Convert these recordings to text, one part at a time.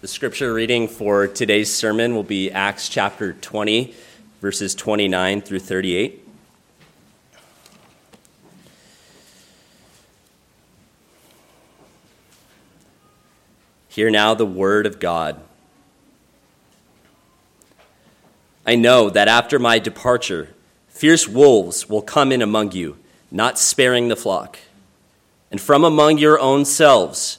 The scripture reading for today's sermon will be Acts chapter 20, verses 29 through 38. Hear now the word of God. I know that after my departure, fierce wolves will come in among you, not sparing the flock. And from among your own selves,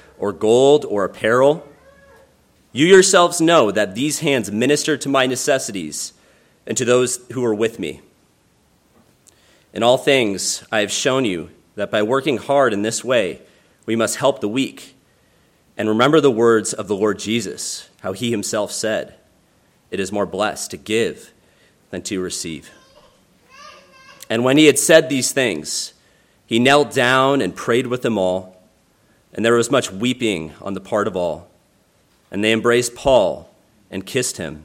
or gold or apparel. You yourselves know that these hands minister to my necessities and to those who are with me. In all things, I have shown you that by working hard in this way, we must help the weak. And remember the words of the Lord Jesus, how he himself said, It is more blessed to give than to receive. And when he had said these things, he knelt down and prayed with them all. And there was much weeping on the part of all. And they embraced Paul and kissed him,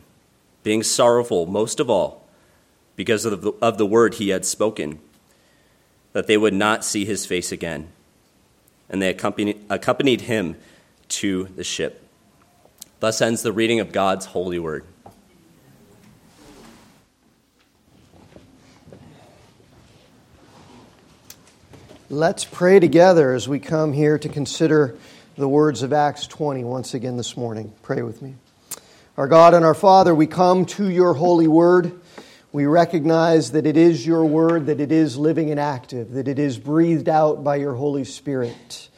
being sorrowful most of all because of the, of the word he had spoken, that they would not see his face again. And they accompanied, accompanied him to the ship. Thus ends the reading of God's holy word. Let's pray together as we come here to consider the words of Acts 20 once again this morning. Pray with me. Our God and our Father, we come to your holy word. We recognize that it is your word, that it is living and active, that it is breathed out by your Holy Spirit,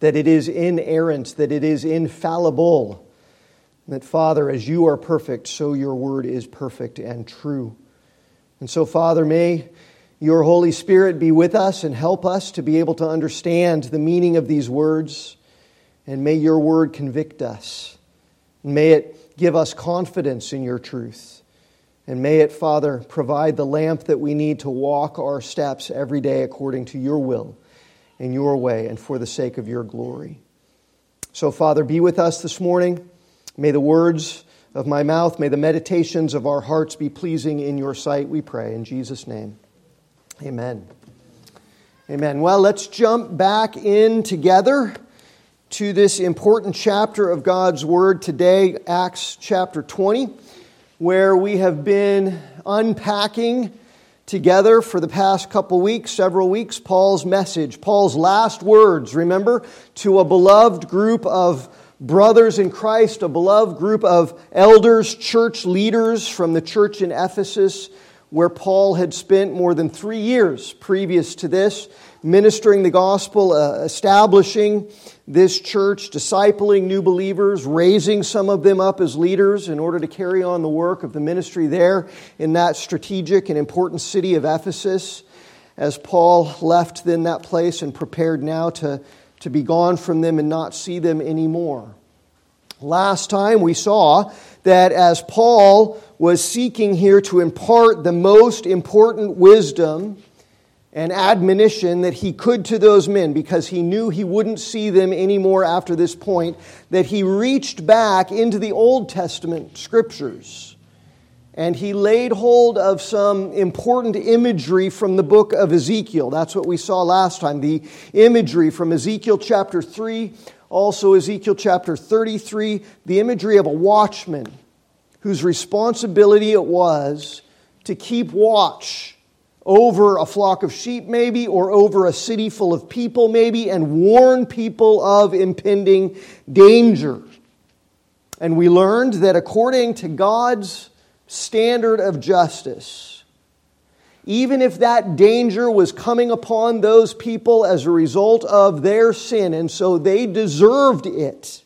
that it is inerrant, that it is infallible. That, Father, as you are perfect, so your word is perfect and true. And so, Father, may your Holy Spirit be with us and help us to be able to understand the meaning of these words. And may your word convict us. May it give us confidence in your truth. And may it, Father, provide the lamp that we need to walk our steps every day according to your will, in your way, and for the sake of your glory. So, Father, be with us this morning. May the words of my mouth, may the meditations of our hearts be pleasing in your sight, we pray. In Jesus' name. Amen. Amen. Well, let's jump back in together to this important chapter of God's Word today, Acts chapter 20, where we have been unpacking together for the past couple weeks, several weeks, Paul's message, Paul's last words, remember, to a beloved group of brothers in Christ, a beloved group of elders, church leaders from the church in Ephesus where Paul had spent more than three years previous to this, ministering the gospel, uh, establishing this church, discipling new believers, raising some of them up as leaders in order to carry on the work of the ministry there in that strategic and important city of Ephesus. As Paul left then that place and prepared now to, to be gone from them and not see them anymore. Last time we saw that as Paul was seeking here to impart the most important wisdom and admonition that he could to those men because he knew he wouldn't see them anymore after this point, that he reached back into the Old Testament scriptures. And he laid hold of some important imagery from the book of Ezekiel. That's what we saw last time. The imagery from Ezekiel chapter 3, also Ezekiel chapter 33, the imagery of a watchman whose responsibility it was to keep watch over a flock of sheep, maybe, or over a city full of people, maybe, and warn people of impending danger. And we learned that according to God's standard of justice, even if that danger was coming upon those people as a result of their sin, and so they deserved it,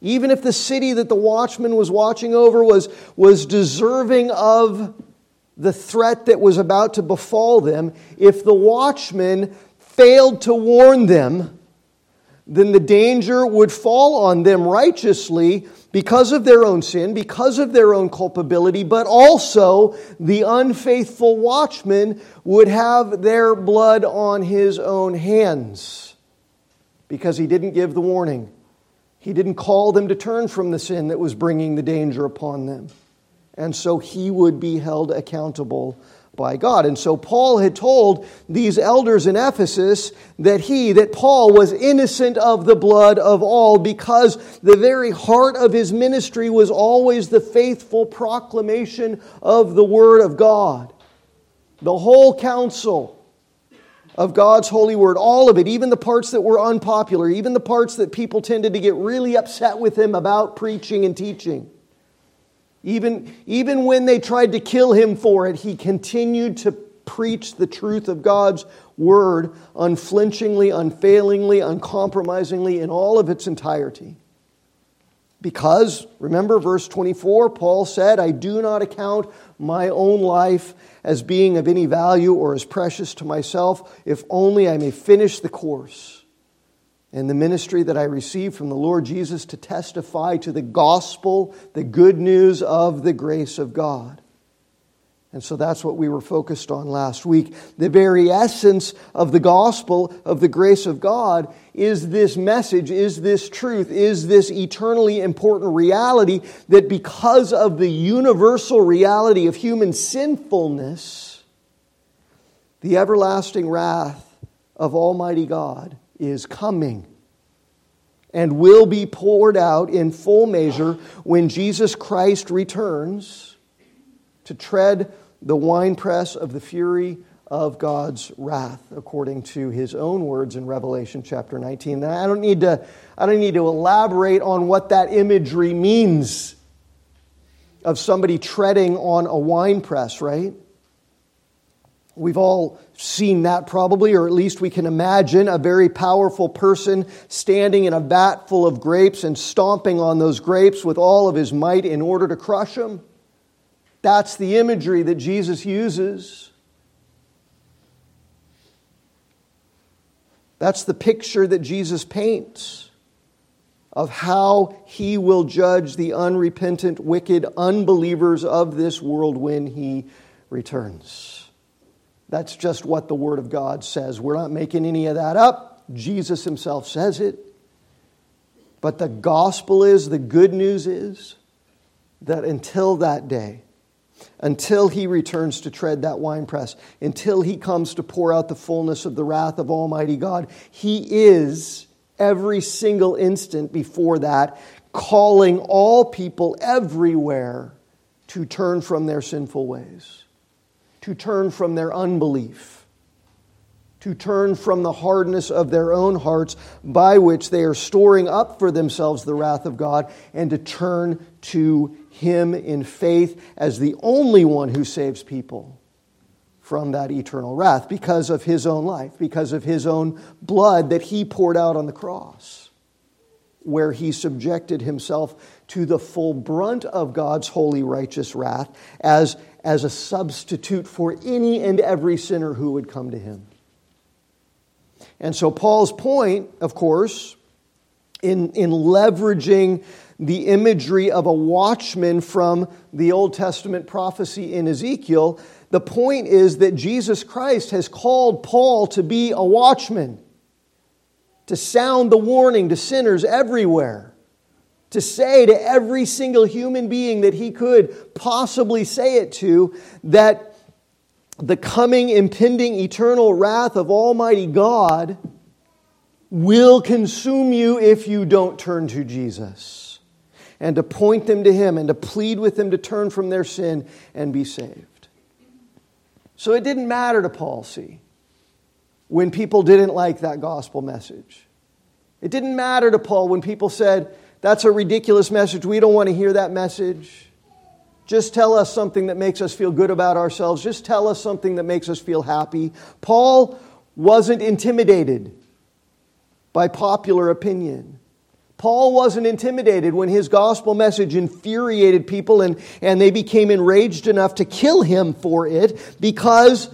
even if the city that the watchman was watching over was, was deserving of the threat that was about to befall them, if the watchman failed to warn them, then the danger would fall on them righteously because of their own sin, because of their own culpability, but also the unfaithful watchman would have their blood on his own hands because he didn't give the warning. He didn't call them to turn from the sin that was bringing the danger upon them. And so he would be held accountable by God. And so Paul had told these elders in Ephesus that he, that Paul was innocent of the blood of all because the very heart of his ministry was always the faithful proclamation of the Word of God. The whole counsel of God's holy word, all of it, even the parts that were unpopular, even the parts that people tended to get really upset with him about preaching and teaching. Even, even when they tried to kill him for it, he continued to preach the truth of God's word unflinchingly, unfailingly, uncompromisingly in all of its entirety. Because, remember verse 24, Paul said, I do not account my own life as being of any value or as precious to myself, if only I may finish the course and the ministry that I received from the Lord Jesus to testify to the gospel, the good news of the grace of God. And so that's what we were focused on last week. The very essence of the gospel of the grace of God is this message, is this truth, is this eternally important reality that because of the universal reality of human sinfulness, the everlasting wrath of Almighty God is coming and will be poured out in full measure when Jesus Christ returns to tread the winepress of the fury of God's wrath, according to his own words in Revelation chapter 19. Now, I don't need to, I don't need to elaborate on what that imagery means of somebody treading on a winepress, right? We've all seen that probably, or at least we can imagine a very powerful person standing in a vat full of grapes and stomping on those grapes with all of his might in order to crush them. That's the imagery that Jesus uses. That's the picture that Jesus paints of how he will judge the unrepentant, wicked unbelievers of this world when he returns. That's just what the Word of God says. We're not making any of that up. Jesus Himself says it. But the gospel is, the good news is, that until that day, until he returns to tread that winepress, until he comes to pour out the fullness of the wrath of Almighty God, he is every single instant before that calling all people everywhere to turn from their sinful ways to turn from their unbelief, to turn from the hardness of their own hearts by which they are storing up for themselves the wrath of God, and to turn to Him in faith as the only one who saves people from that eternal wrath because of His own life, because of His own blood that He poured out on the cross where he subjected himself to the full brunt of God's holy righteous wrath as as a substitute for any and every sinner who would come to him. And so, Paul's point, of course, in, in leveraging the imagery of a watchman from the Old Testament prophecy in Ezekiel, the point is that Jesus Christ has called Paul to be a watchman, to sound the warning to sinners everywhere to say to every single human being that he could possibly say it to that the coming, impending, eternal wrath of Almighty God will consume you if you don't turn to Jesus. And to point them to Him and to plead with them to turn from their sin and be saved. So it didn't matter to Paul, see, when people didn't like that gospel message. It didn't matter to Paul when people said, that's a ridiculous message. We don't want to hear that message. Just tell us something that makes us feel good about ourselves. Just tell us something that makes us feel happy. Paul wasn't intimidated by popular opinion. Paul wasn't intimidated when his gospel message infuriated people and, and they became enraged enough to kill him for it because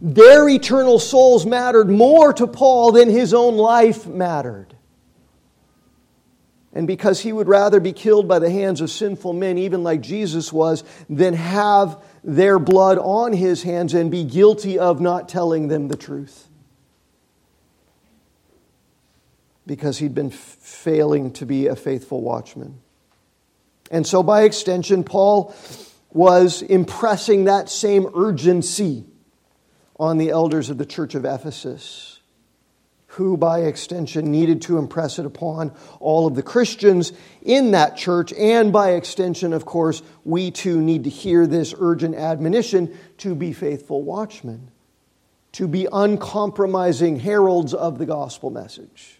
their eternal souls mattered more to Paul than his own life mattered. and because he would rather be killed by the hands of sinful men, even like Jesus was, than have their blood on his hands and be guilty of not telling them the truth. Because he'd been failing to be a faithful watchman. And so, by extension, Paul was impressing that same urgency on the elders of the church of Ephesus who, by extension, needed to impress it upon all of the Christians in that church. And by extension, of course, we too need to hear this urgent admonition to be faithful watchmen, to be uncompromising heralds of the gospel message,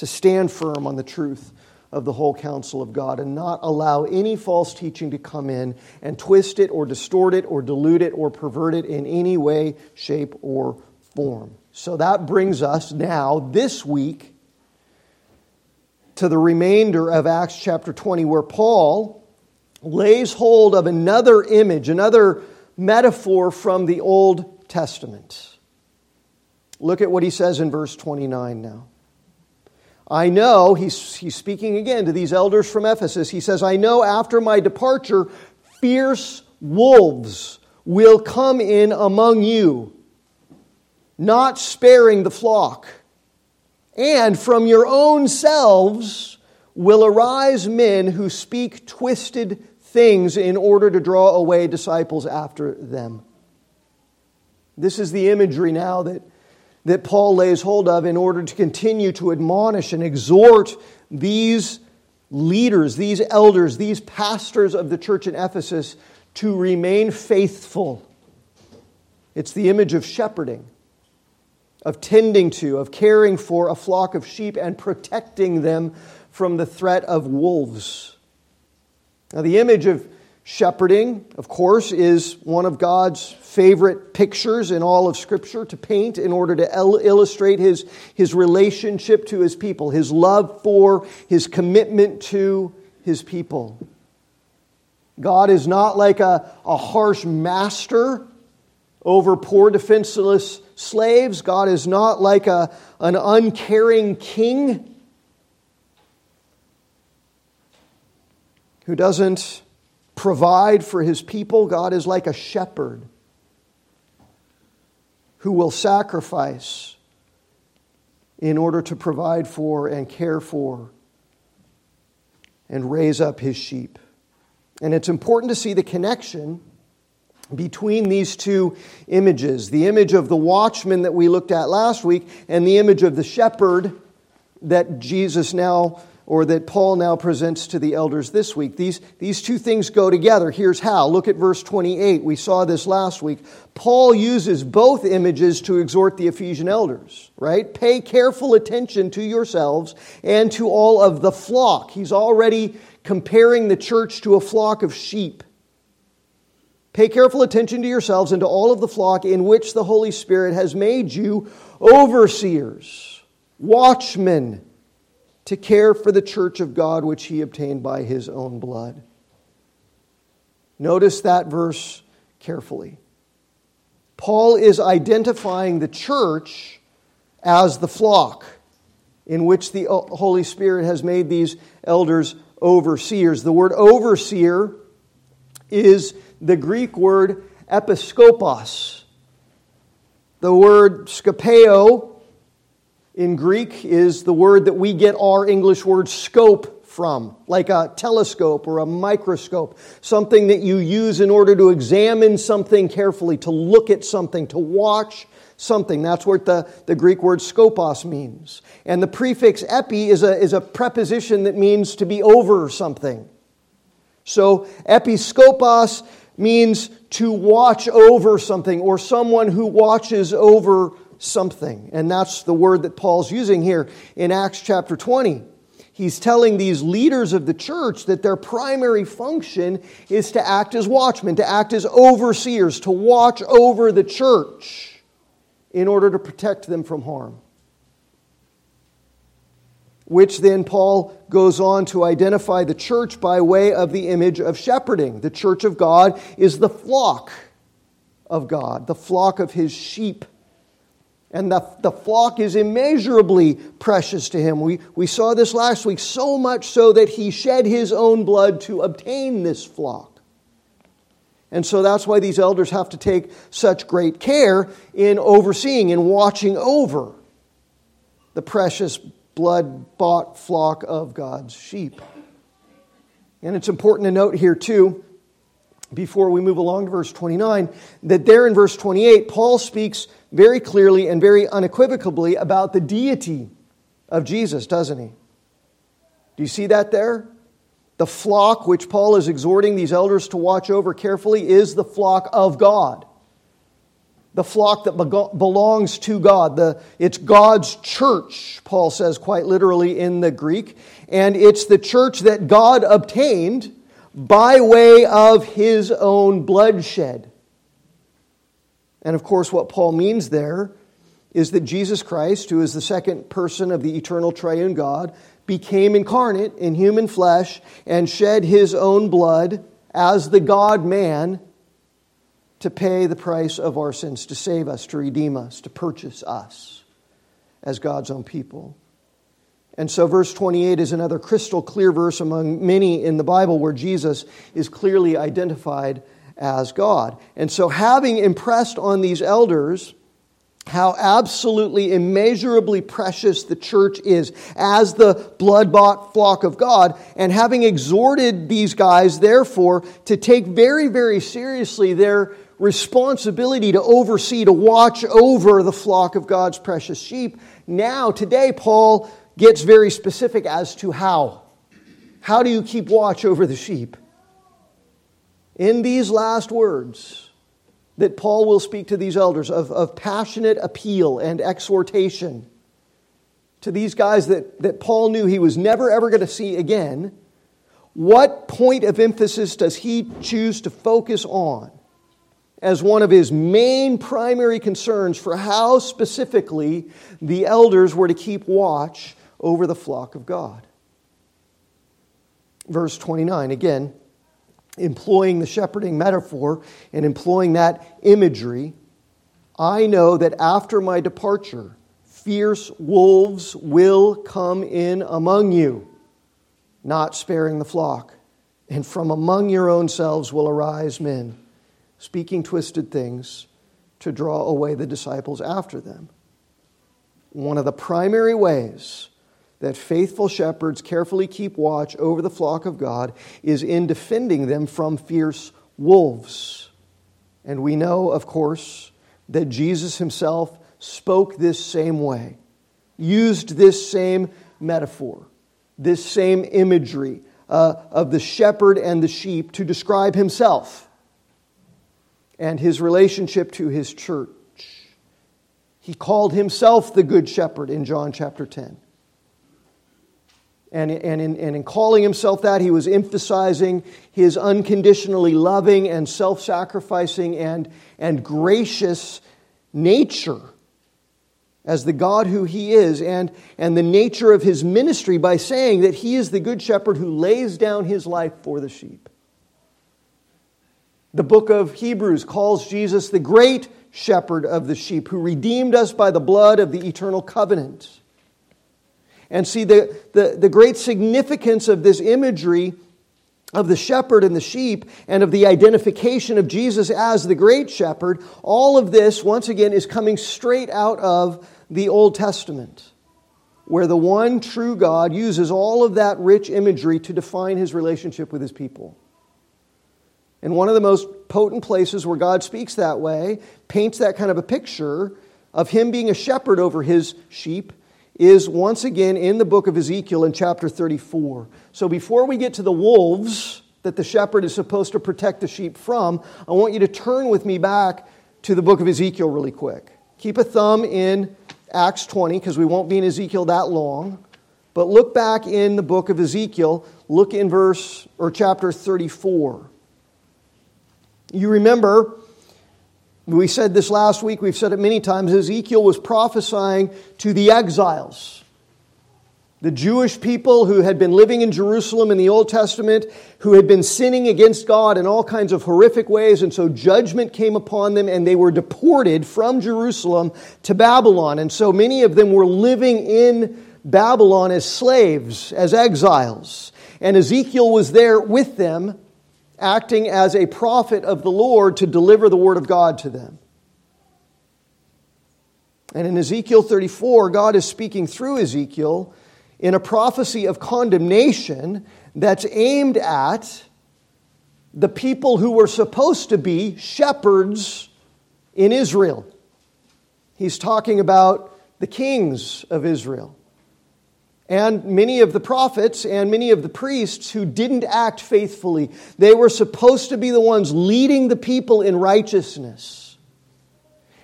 to stand firm on the truth of the whole counsel of God and not allow any false teaching to come in and twist it or distort it or dilute it or pervert it in any way, shape, or form. So that brings us now, this week, to the remainder of Acts chapter 20, where Paul lays hold of another image, another metaphor from the Old Testament. Look at what he says in verse 29 now. I know, he's, he's speaking again to these elders from Ephesus. He says, I know after my departure, fierce wolves will come in among you not sparing the flock. And from your own selves will arise men who speak twisted things in order to draw away disciples after them. This is the imagery now that, that Paul lays hold of in order to continue to admonish and exhort these leaders, these elders, these pastors of the church in Ephesus to remain faithful. It's the image of shepherding of tending to, of caring for a flock of sheep and protecting them from the threat of wolves. Now, the image of shepherding, of course, is one of God's favorite pictures in all of Scripture to paint in order to illustrate his, his relationship to his people, his love for, his commitment to his people. God is not like a, a harsh master over poor, defenseless slaves. God is not like a, an uncaring king who doesn't provide for his people. God is like a shepherd who will sacrifice in order to provide for and care for and raise up his sheep. And it's important to see the connection between these two images the image of the watchman that we looked at last week and the image of the shepherd that Jesus now or that Paul now presents to the elders this week. These, these two things go together. Here's how. Look at verse 28. We saw this last week. Paul uses both images to exhort the Ephesian elders, right? Pay careful attention to yourselves and to all of the flock. He's already comparing the church to a flock of sheep. Pay careful attention to yourselves and to all of the flock in which the Holy Spirit has made you overseers, watchmen, to care for the church of God which he obtained by his own blood. Notice that verse carefully. Paul is identifying the church as the flock in which the uh, Holy Spirit has made these elders overseers. The word overseer is the Greek word episkopos. The word skopeo in Greek is the word that we get our English word scope from, like a telescope or a microscope, something that you use in order to examine something carefully, to look at something, to watch something. That's what the, the Greek word skopos means. And the prefix epi is a, is a preposition that means to be over something. So episkopos means to watch over something or someone who watches over something. And that's the word that Paul's using here in Acts chapter 20. He's telling these leaders of the church that their primary function is to act as watchmen, to act as overseers, to watch over the church in order to protect them from harm which then Paul goes on to identify the church by way of the image of shepherding. The church of God is the flock of God, the flock of his sheep. And the, the flock is immeasurably precious to him. We, we saw this last week, so much so that he shed his own blood to obtain this flock. And so that's why these elders have to take such great care in overseeing and watching over the precious blood bought flock of God's sheep. And it's important to note here, too, before we move along to verse 29, that there in verse 28, Paul speaks very clearly and very unequivocally about the deity of Jesus, doesn't he? Do you see that there? The flock which Paul is exhorting these elders to watch over carefully is the flock of God. The flock that belongs to God. The, it's God's church, Paul says quite literally in the Greek. And it's the church that God obtained by way of his own bloodshed. And of course, what Paul means there is that Jesus Christ, who is the second person of the eternal triune God, became incarnate in human flesh and shed his own blood as the God man to pay the price of our sins, to save us, to redeem us, to purchase us as God's own people. And so, verse 28 is another crystal clear verse among many in the Bible where Jesus is clearly identified as God. And so, having impressed on these elders how absolutely immeasurably precious the church is as the blood bought flock of God, and having exhorted these guys, therefore, to take very, very seriously their responsibility to oversee, to watch over the flock of God's precious sheep, now, today, Paul gets very specific as to how. How do you keep watch over the sheep? In these last words that Paul will speak to these elders of, of passionate appeal and exhortation to these guys that, that Paul knew he was never ever going to see again, what point of emphasis does he choose to focus on as one of his main primary concerns for how specifically the elders were to keep watch over the flock of God. Verse 29, again, employing the shepherding metaphor and employing that imagery, I know that after my departure, fierce wolves will come in among you, not sparing the flock. And from among your own selves will arise men, speaking twisted things to draw away the disciples after them. One of the primary ways that faithful shepherds carefully keep watch over the flock of God is in defending them from fierce wolves. And we know, of course, that Jesus himself spoke this same way, used this same metaphor, this same imagery uh, of the shepherd and the sheep to describe himself and his relationship to his church. He called himself the Good Shepherd in John chapter 10. And, and, in, and in calling himself that, he was emphasizing his unconditionally loving and self sacrificing and, and gracious nature as the God who he is and, and the nature of his ministry by saying that he is the good shepherd who lays down his life for the sheep. The book of Hebrews calls Jesus the great shepherd of the sheep who redeemed us by the blood of the eternal covenant. And see, the, the, the great significance of this imagery of the shepherd and the sheep and of the identification of Jesus as the great shepherd, all of this, once again, is coming straight out of the Old Testament, where the one true God uses all of that rich imagery to define his relationship with his people. And one of the most potent places where God speaks that way, paints that kind of a picture of him being a shepherd over his sheep, is once again in the book of Ezekiel in chapter 34. So before we get to the wolves that the shepherd is supposed to protect the sheep from, I want you to turn with me back to the book of Ezekiel really quick. Keep a thumb in Acts 20 because we won't be in Ezekiel that long. But look back in the book of Ezekiel, look in verse or chapter 34. You remember we said this last week, we've said it many times. Ezekiel was prophesying to the exiles The Jewish people who had been living in Jerusalem in the Old Testament, who had been sinning against God in all kinds of horrific ways, and so judgment came upon them and they were deported from Jerusalem to Babylon. And so many of them were living in Babylon as slaves, as exiles. And Ezekiel was there with them, acting as a prophet of the Lord to deliver the word of God to them. And in Ezekiel 34, God is speaking through Ezekiel in a prophecy of condemnation that's aimed at the people who were supposed to be shepherds in Israel. He's talking about the kings of Israel. And many of the prophets and many of the priests who didn't act faithfully. They were supposed to be the ones leading the people in righteousness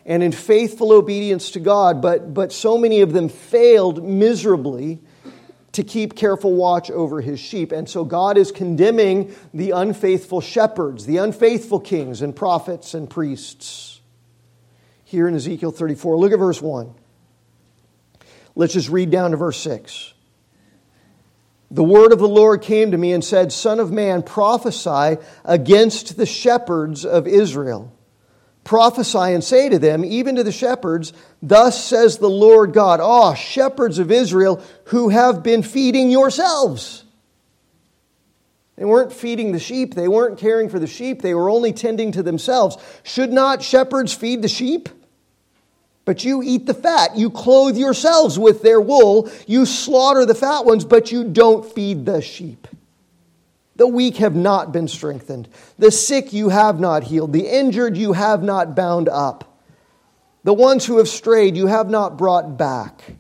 and in faithful obedience to God, but, but so many of them failed miserably to keep careful watch over his sheep. And so God is condemning the unfaithful shepherds, the unfaithful kings and prophets and priests. Here in Ezekiel 34, look at verse 1. Let's just read down to verse 6. The word of the Lord came to me and said, Son of man, prophesy against the shepherds of Israel prophesy and say to them, even to the shepherds, Thus says the Lord God, Ah, shepherds of Israel who have been feeding yourselves. They weren't feeding the sheep, they weren't caring for the sheep, they were only tending to themselves. Should not shepherds feed the sheep? But you eat the fat. You clothe yourselves with their wool. You slaughter the fat ones, but you don't feed the sheep. The weak have not been strengthened. The sick you have not healed. The injured you have not bound up. The ones who have strayed you have not brought back.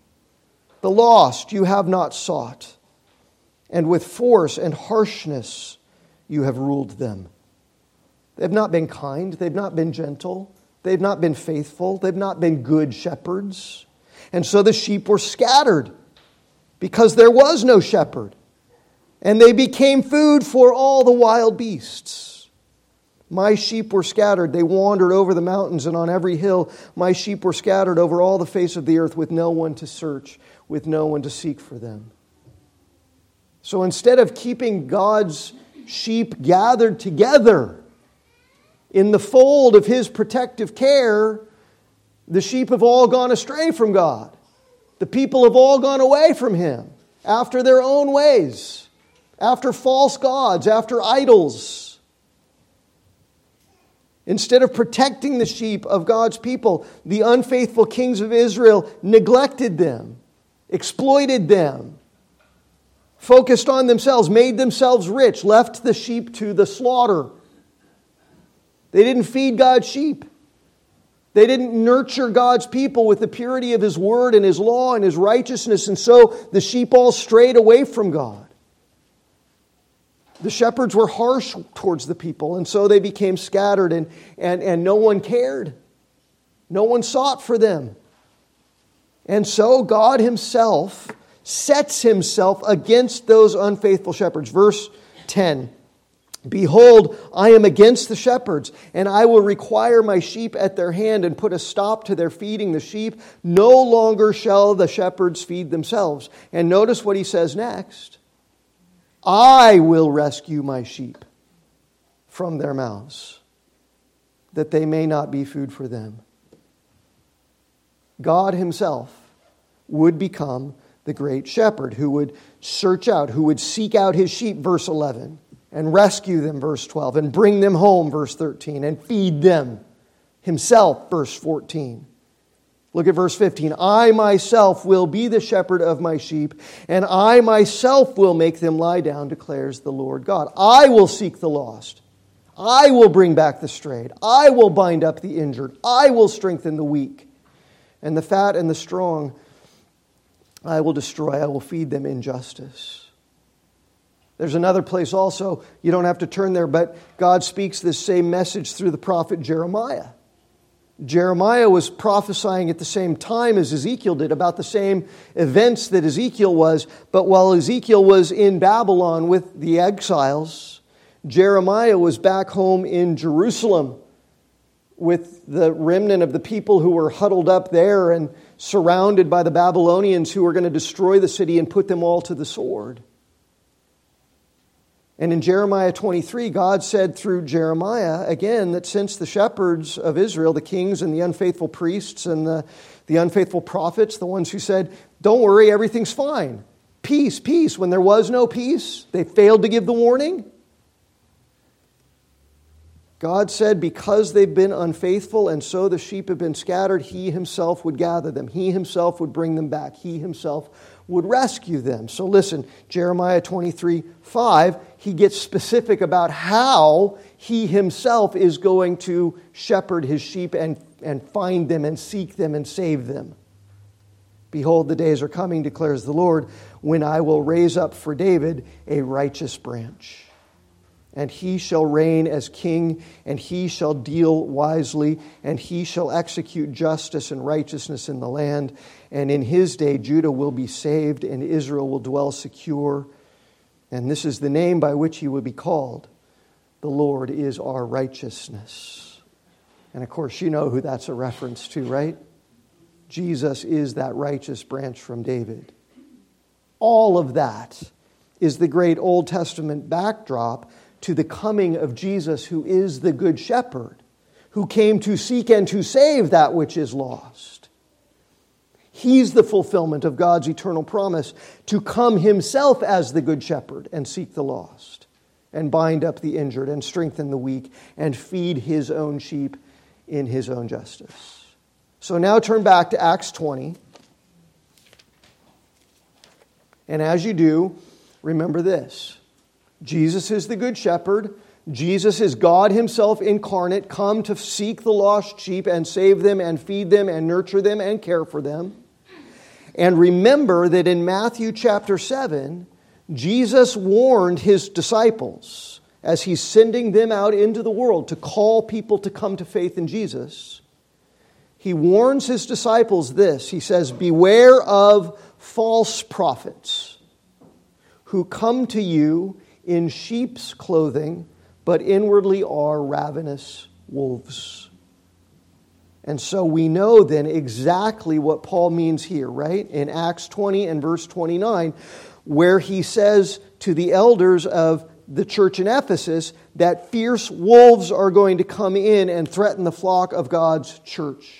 The lost you have not sought. And with force and harshness you have ruled them. They've not been kind. They've not been gentle. They've not been faithful. They've not been good shepherds. And so the sheep were scattered because there was no shepherd and they became food for all the wild beasts. My sheep were scattered. They wandered over the mountains and on every hill. My sheep were scattered over all the face of the earth with no one to search, with no one to seek for them. So instead of keeping God's sheep gathered together in the fold of his protective care, the sheep have all gone astray from God. The people have all gone away from him after their own ways after false gods, after idols. Instead of protecting the sheep of God's people, the unfaithful kings of Israel neglected them, exploited them, focused on themselves, made themselves rich, left the sheep to the slaughter. They didn't feed God's sheep. They didn't nurture God's people with the purity of His word and His law and His righteousness, and so the sheep all strayed away from God. The shepherds were harsh towards the people, and so they became scattered, and, and, and no one cared. No one sought for them. And so God Himself sets Himself against those unfaithful shepherds. Verse 10 Behold, I am against the shepherds, and I will require my sheep at their hand and put a stop to their feeding the sheep. No longer shall the shepherds feed themselves. And notice what He says next. I will rescue my sheep from their mouths, that they may not be food for them. God Himself would become the great shepherd who would search out, who would seek out his sheep, verse 11, and rescue them, verse 12, and bring them home, verse 13, and feed them himself, verse 14. Look at verse 15. I myself will be the shepherd of my sheep, and I myself will make them lie down, declares the Lord God. I will seek the lost. I will bring back the strayed. I will bind up the injured. I will strengthen the weak. And the fat and the strong I will destroy. I will feed them in justice. There's another place also, you don't have to turn there, but God speaks this same message through the prophet Jeremiah. Jeremiah was prophesying at the same time as Ezekiel did about the same events that Ezekiel was. But while Ezekiel was in Babylon with the exiles, Jeremiah was back home in Jerusalem with the remnant of the people who were huddled up there and surrounded by the Babylonians who were going to destroy the city and put them all to the sword. And in Jeremiah 23, God said through Jeremiah again that since the shepherds of Israel, the kings and the unfaithful priests and the, the unfaithful prophets, the ones who said, Don't worry, everything's fine, peace, peace, when there was no peace, they failed to give the warning. God said, Because they've been unfaithful and so the sheep have been scattered, He Himself would gather them. He Himself would bring them back. He Himself would rescue them. So listen, Jeremiah 23 5, he gets specific about how He Himself is going to shepherd His sheep and, and find them and seek them and save them. Behold, the days are coming, declares the Lord, when I will raise up for David a righteous branch and he shall reign as king, and he shall deal wisely, and he shall execute justice and righteousness in the land. And in his day, Judah will be saved, and Israel will dwell secure. And this is the name by which he will be called The Lord is our righteousness. And of course, you know who that's a reference to, right? Jesus is that righteous branch from David. All of that is the great Old Testament backdrop to the coming of Jesus, who is the Good Shepherd, who came to seek and to save that which is lost. He's the fulfillment of God's eternal promise to come himself as the Good Shepherd and seek the lost, and bind up the injured, and strengthen the weak, and feed his own sheep in his own justice. So now turn back to Acts 20. And as you do, remember this Jesus is the Good Shepherd. Jesus is God Himself incarnate, come to seek the lost sheep and save them and feed them and nurture them and care for them. And remember that in Matthew chapter 7, Jesus warned His disciples as He's sending them out into the world to call people to come to faith in Jesus. He warns His disciples this He says, Beware of false prophets who come to you in sheep's clothing, but inwardly are ravenous wolves. And so we know then exactly what Paul means here, right? In Acts 20 and verse 29, where he says to the elders of the church in Ephesus that fierce wolves are going to come in and threaten the flock of God's church.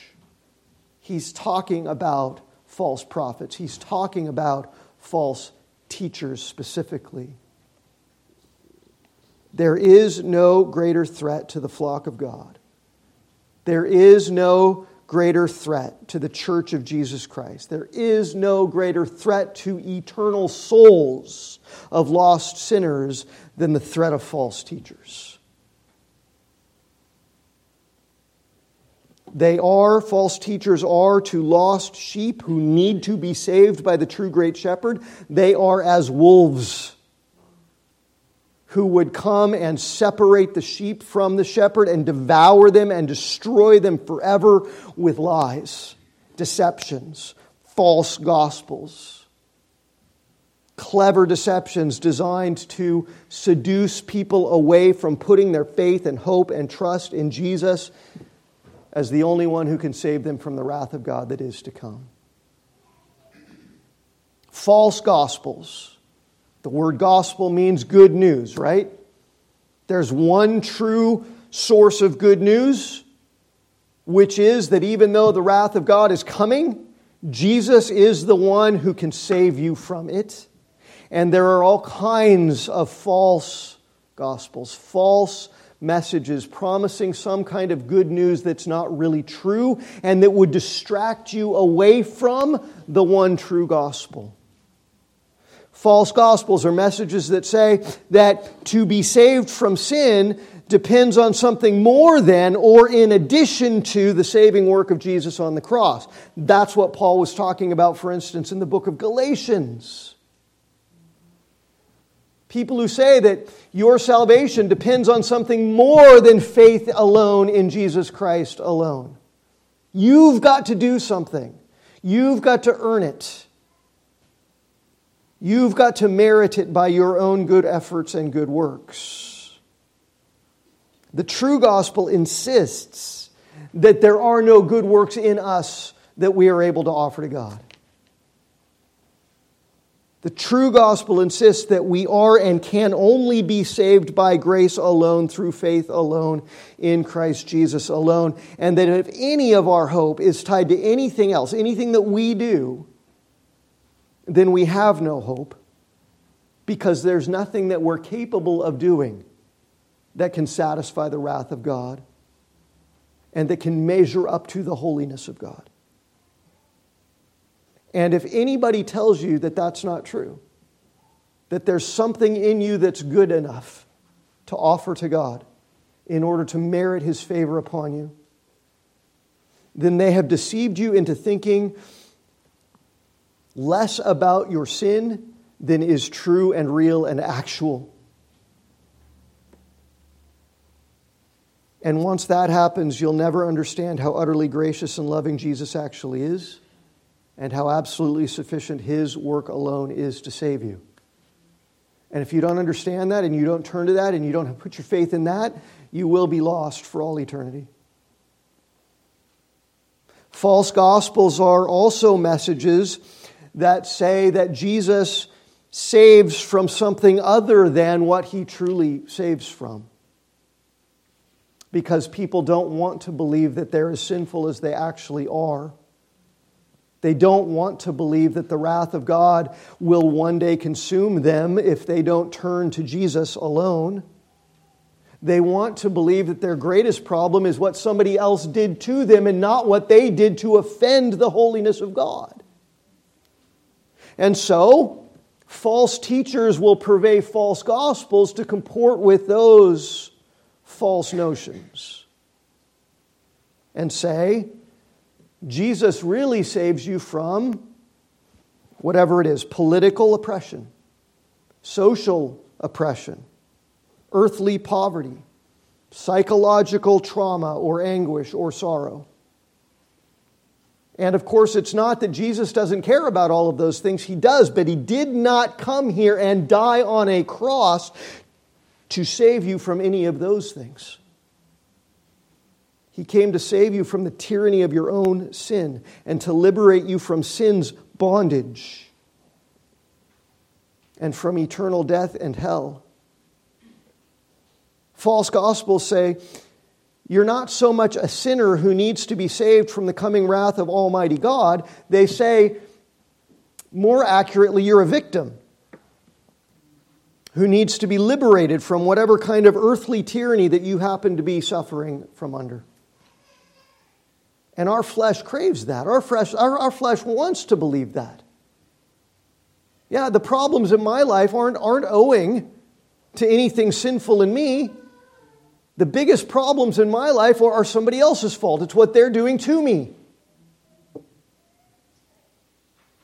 He's talking about false prophets, he's talking about false teachers specifically. There is no greater threat to the flock of God. There is no greater threat to the church of Jesus Christ. There is no greater threat to eternal souls of lost sinners than the threat of false teachers. They are, false teachers are to lost sheep who need to be saved by the true great shepherd. They are as wolves who would come and separate the sheep from the shepherd and devour them and destroy them forever with lies, deceptions, false gospels, clever deceptions designed to seduce people away from putting their faith and hope and trust in Jesus as the only one who can save them from the wrath of God that is to come. False gospels the word gospel means good news, right? There's one true source of good news, which is that even though the wrath of God is coming, Jesus is the one who can save you from it. And there are all kinds of false gospels, false messages promising some kind of good news that's not really true and that would distract you away from the one true gospel. False gospels are messages that say that to be saved from sin depends on something more than or in addition to the saving work of Jesus on the cross. That's what Paul was talking about, for instance, in the book of Galatians. People who say that your salvation depends on something more than faith alone in Jesus Christ alone. You've got to do something, you've got to earn it. You've got to merit it by your own good efforts and good works. The true gospel insists that there are no good works in us that we are able to offer to God. The true gospel insists that we are and can only be saved by grace alone, through faith alone, in Christ Jesus alone. And that if any of our hope is tied to anything else, anything that we do, then we have no hope because there's nothing that we're capable of doing that can satisfy the wrath of God and that can measure up to the holiness of God. And if anybody tells you that that's not true, that there's something in you that's good enough to offer to God in order to merit His favor upon you, then they have deceived you into thinking less about your sin than is true and real and actual. And once that happens, you'll never understand how utterly gracious and loving Jesus actually is and how absolutely sufficient His work alone is to save you. And if you don't understand that and you don't turn to that and you don't put your faith in that, you will be lost for all eternity. False gospels are also messages that say that Jesus saves from something other than what he truly saves from. Because people don't want to believe that they're as sinful as they actually are. They don't want to believe that the wrath of God will one day consume them if they don't turn to Jesus alone. They want to believe that their greatest problem is what somebody else did to them and not what they did to offend the holiness of God. And so, false teachers will purvey false gospels to comport with those false notions and say, Jesus really saves you from whatever it is political oppression, social oppression, earthly poverty, psychological trauma or anguish or sorrow. And of course, it's not that Jesus doesn't care about all of those things. He does, but He did not come here and die on a cross to save you from any of those things. He came to save you from the tyranny of your own sin and to liberate you from sin's bondage and from eternal death and hell. False gospels say you're not so much a sinner who needs to be saved from the coming wrath of Almighty God. They say, more accurately, you're a victim who needs to be liberated from whatever kind of earthly tyranny that you happen to be suffering from under. And our flesh craves that. Our flesh, our, our flesh wants to believe that. Yeah, the problems in my life aren't, aren't owing to anything sinful in me. The biggest problems in my life are, are somebody else's fault. It's what they're doing to me.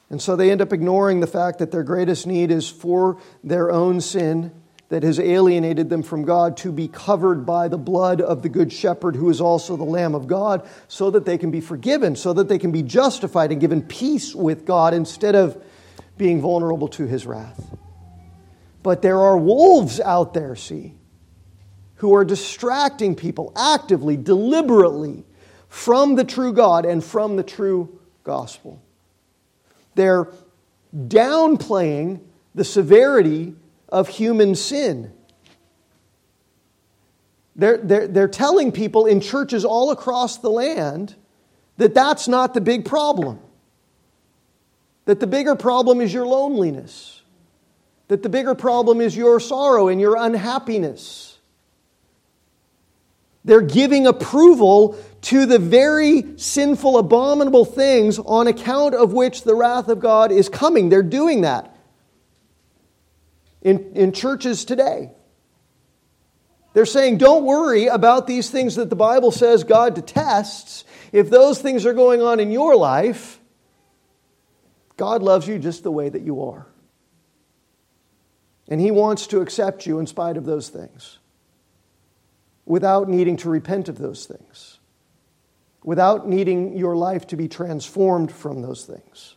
And so they end up ignoring the fact that their greatest need is for their own sin that has alienated them from God to be covered by the blood of the Good Shepherd, who is also the Lamb of God, so that they can be forgiven, so that they can be justified and given peace with God instead of being vulnerable to his wrath. But there are wolves out there, see, who are distracting people actively, deliberately from the true God and from the true gospel. They're downplaying the severity of human sin. They're, they're, they're telling people in churches all across the land that that's not the big problem. That the bigger problem is your loneliness. That the bigger problem is your sorrow and your unhappiness. They're giving approval to the very sinful, abominable things on account of which the wrath of God is coming. They're doing that in, in churches today. They're saying, don't worry about these things that the Bible says God detests. If those things are going on in your life, God loves you just the way that you are. And He wants to accept you in spite of those things without needing to repent of those things, without needing your life to be transformed from those things.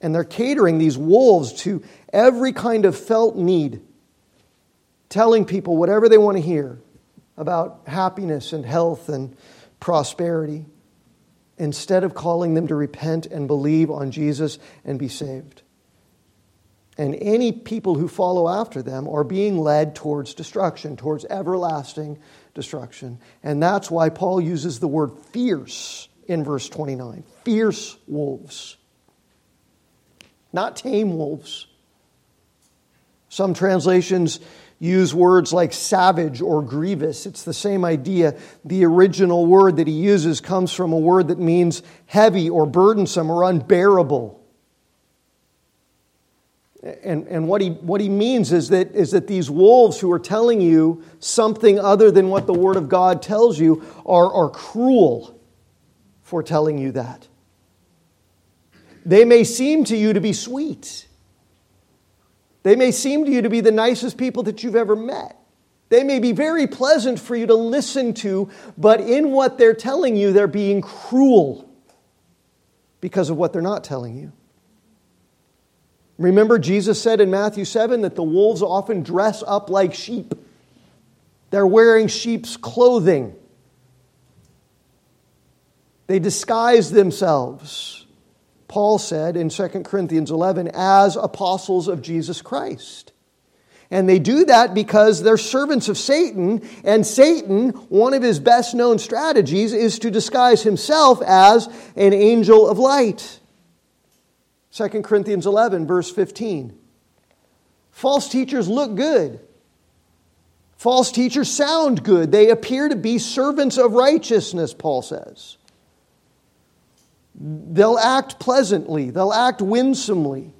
And they're catering these wolves to every kind of felt need, telling people whatever they want to hear about happiness and health and prosperity. instead of calling them to repent and believe on Jesus and be saved. And any people who follow after them are being led towards destruction, towards everlasting destruction. And that's why Paul uses the word fierce in verse 29 fierce wolves, not tame wolves. Some translations use words like savage or grievous. It's the same idea. The original word that he uses comes from a word that means heavy or burdensome or unbearable. And, and what, he, what he means is that, is that these wolves who are telling you something other than what the Word of God tells you are, are cruel for telling you that. They may seem to you to be sweet. They may seem to you to be the nicest people that you've ever met. They may be very pleasant for you to listen to, but in what they're telling you, they're being cruel because of what they're not telling you. Remember, Jesus said in Matthew 7 that the wolves often dress up like sheep. They're wearing sheep's clothing. They disguise themselves, Paul said in 2 Corinthians 11, as apostles of Jesus Christ. And they do that because they're servants of Satan, and Satan, one of his best known strategies, is to disguise himself as an angel of light. 2 Corinthians 11, verse 15. False teachers look good. False teachers sound good. They appear to be servants of righteousness, Paul says. They'll act pleasantly, they'll act winsomely.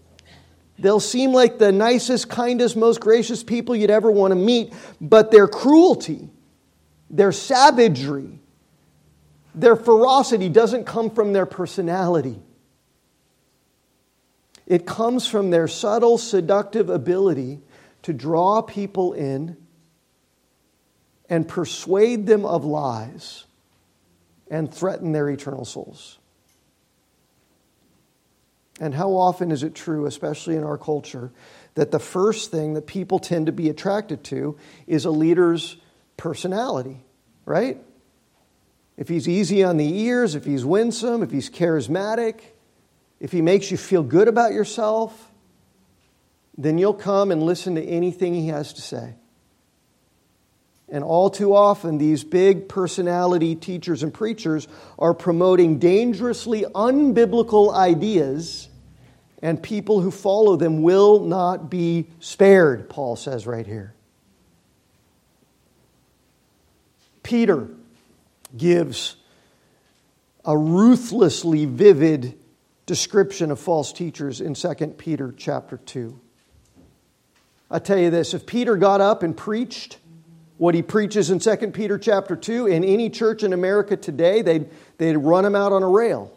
They'll seem like the nicest, kindest, most gracious people you'd ever want to meet, but their cruelty, their savagery, their ferocity doesn't come from their personality. It comes from their subtle, seductive ability to draw people in and persuade them of lies and threaten their eternal souls. And how often is it true, especially in our culture, that the first thing that people tend to be attracted to is a leader's personality, right? If he's easy on the ears, if he's winsome, if he's charismatic, if he makes you feel good about yourself, then you'll come and listen to anything he has to say. And all too often, these big personality teachers and preachers are promoting dangerously unbiblical ideas, and people who follow them will not be spared, Paul says right here. Peter gives a ruthlessly vivid description of false teachers in 2 Peter chapter 2. I tell you this if Peter got up and preached what he preaches in 2 Peter chapter 2 in any church in America today, they'd, they'd run him out on a rail.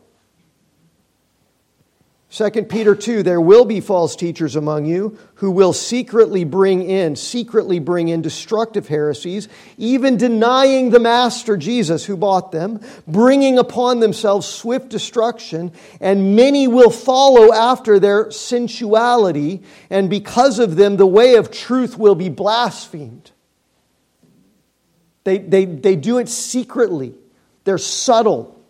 2 Peter 2 There will be false teachers among you who will secretly bring in, secretly bring in destructive heresies, even denying the Master Jesus who bought them, bringing upon themselves swift destruction, and many will follow after their sensuality, and because of them, the way of truth will be blasphemed. They, they, they do it secretly, they're subtle.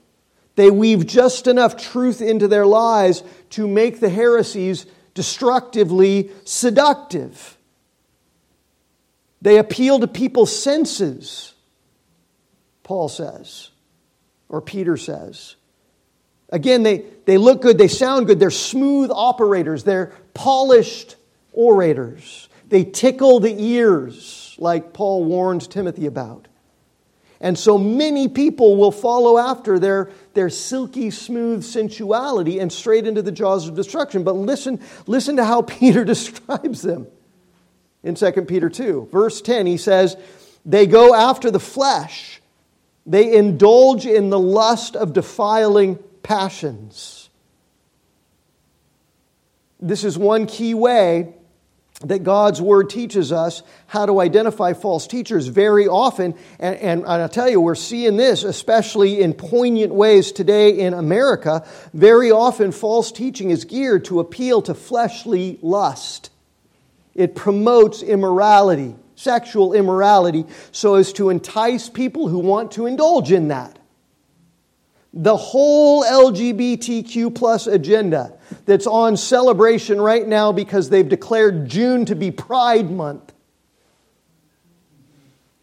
They weave just enough truth into their lies to make the heresies destructively seductive. They appeal to people's senses, Paul says, or Peter says. Again, they, they look good, they sound good, they're smooth operators, they're polished orators. They tickle the ears, like Paul warned Timothy about. And so many people will follow after their, their silky smooth sensuality and straight into the jaws of destruction. But listen, listen to how Peter describes them in 2 Peter 2. Verse 10, he says, They go after the flesh, they indulge in the lust of defiling passions. This is one key way that God's Word teaches us how to identify false teachers very often. And, and, I'll tell you, we're seeing this, especially in poignant ways today in America. Very often, false teaching is geared to appeal to fleshly lust, it promotes immorality, sexual immorality, so as to entice people who want to indulge in that. The whole LGBTQ plus agenda that's on celebration right now because they've declared June to be Pride Month.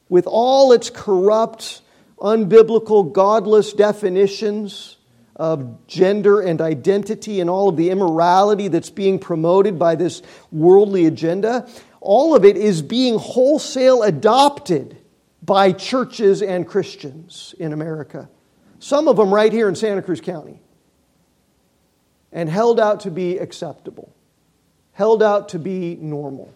With all its corrupt, unbiblical, godless definitions of gender and identity and all of the immorality that's being promoted by this worldly agenda, all of it is being wholesale adopted by churches and Christians in America. Some of them right here in Santa Cruz County. And held out to be acceptable, held out to be normal.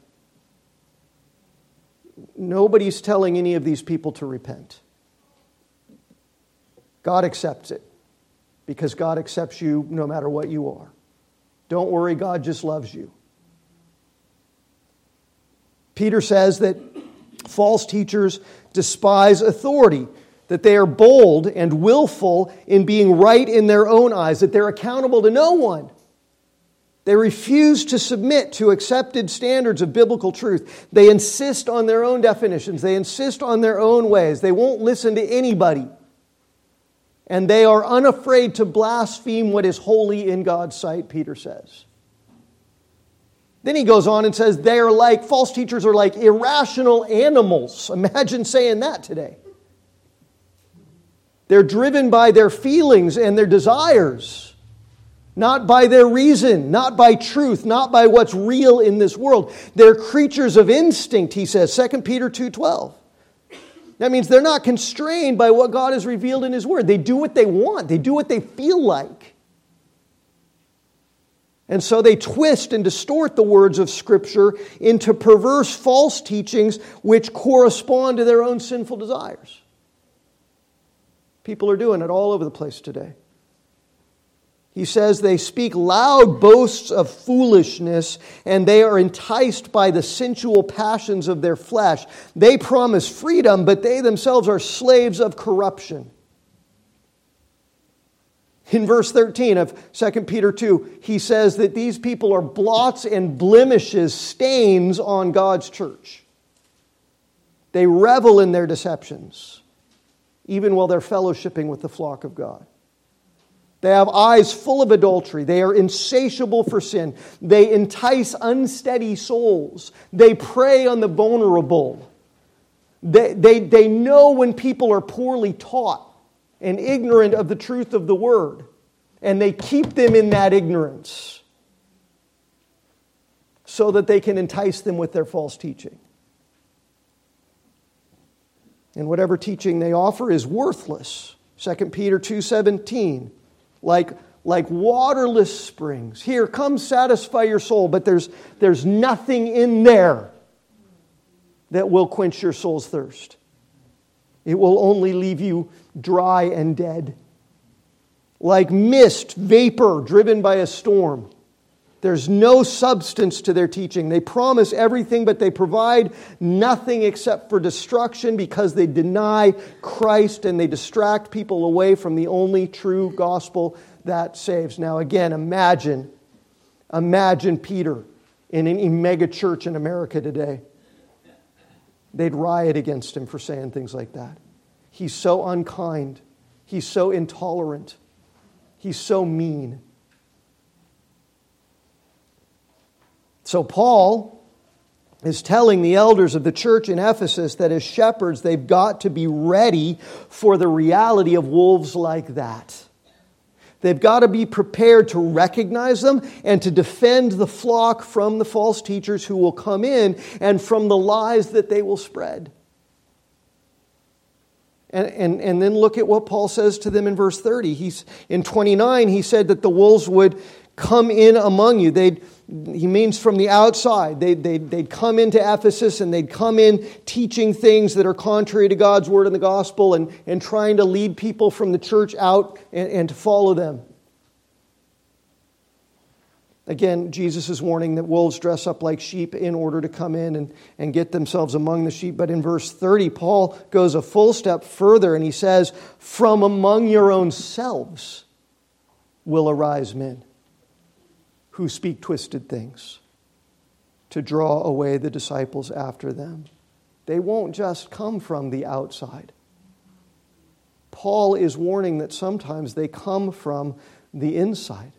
Nobody's telling any of these people to repent. God accepts it because God accepts you no matter what you are. Don't worry, God just loves you. Peter says that false teachers despise authority, that they are bold and willful in being right in their own eyes, that they're accountable to no one. They refuse to submit to accepted standards of biblical truth. They insist on their own definitions. They insist on their own ways. They won't listen to anybody. And they are unafraid to blaspheme what is holy in God's sight, Peter says. Then he goes on and says they are like, false teachers are like irrational animals. Imagine saying that today. They're driven by their feelings and their desires, not by their reason, not by truth, not by what's real in this world. They're creatures of instinct, he says, 2 Peter 2:12. That means they're not constrained by what God has revealed in his word. They do what they want. They do what they feel like. And so they twist and distort the words of Scripture into perverse false teachings which correspond to their own sinful desires. People are doing it all over the place today. He says they speak loud boasts of foolishness and they are enticed by the sensual passions of their flesh. They promise freedom, but they themselves are slaves of corruption. In verse 13 of 2 Peter 2, he says that these people are blots and blemishes, stains on God's church. They revel in their deceptions, even while they're fellowshipping with the flock of God. They have eyes full of adultery. They are insatiable for sin. They entice unsteady souls. They prey on the vulnerable. They, they, they know when people are poorly taught and ignorant of the truth of the word, and they keep them in that ignorance so that they can entice them with their false teaching. And whatever teaching they offer is worthless. 2 Peter 2:17 like like waterless springs. Here, come satisfy your soul, but there's, there's nothing in there that will quench your soul's thirst. It will only leave you dry and dead. Like mist, vapor driven by a storm. There's no substance to their teaching. They promise everything, but they provide nothing except for destruction because they deny Christ and they distract people away from the only true gospel that saves. Now, again, imagine, imagine Peter in any mega church in America today. They'd riot against him for saying things like that. He's so unkind. He's so intolerant. He's so mean. So, Paul is telling the elders of the church in Ephesus that as shepherds, they've got to be ready for the reality of wolves like that. They've got to be prepared to recognize them and to defend the flock from the false teachers who will come in and from the lies that they will spread. And, and, and then look at what Paul says to them in verse 30. He's, in 29, he said that the wolves would come in among you. They'd, he means from the outside. They, they, they'd come into Ephesus and they'd come in teaching things that are contrary to God's word and the gospel and, and trying to lead people from the church out and, and to follow them. Again, Jesus is warning that wolves dress up like sheep in order to come in and, and get themselves among the sheep. But in verse 30, Paul goes a full step further and he says, From among your own selves will arise men who speak twisted things to draw away the disciples after them. They won't just come from the outside. Paul is warning that sometimes they come from the inside.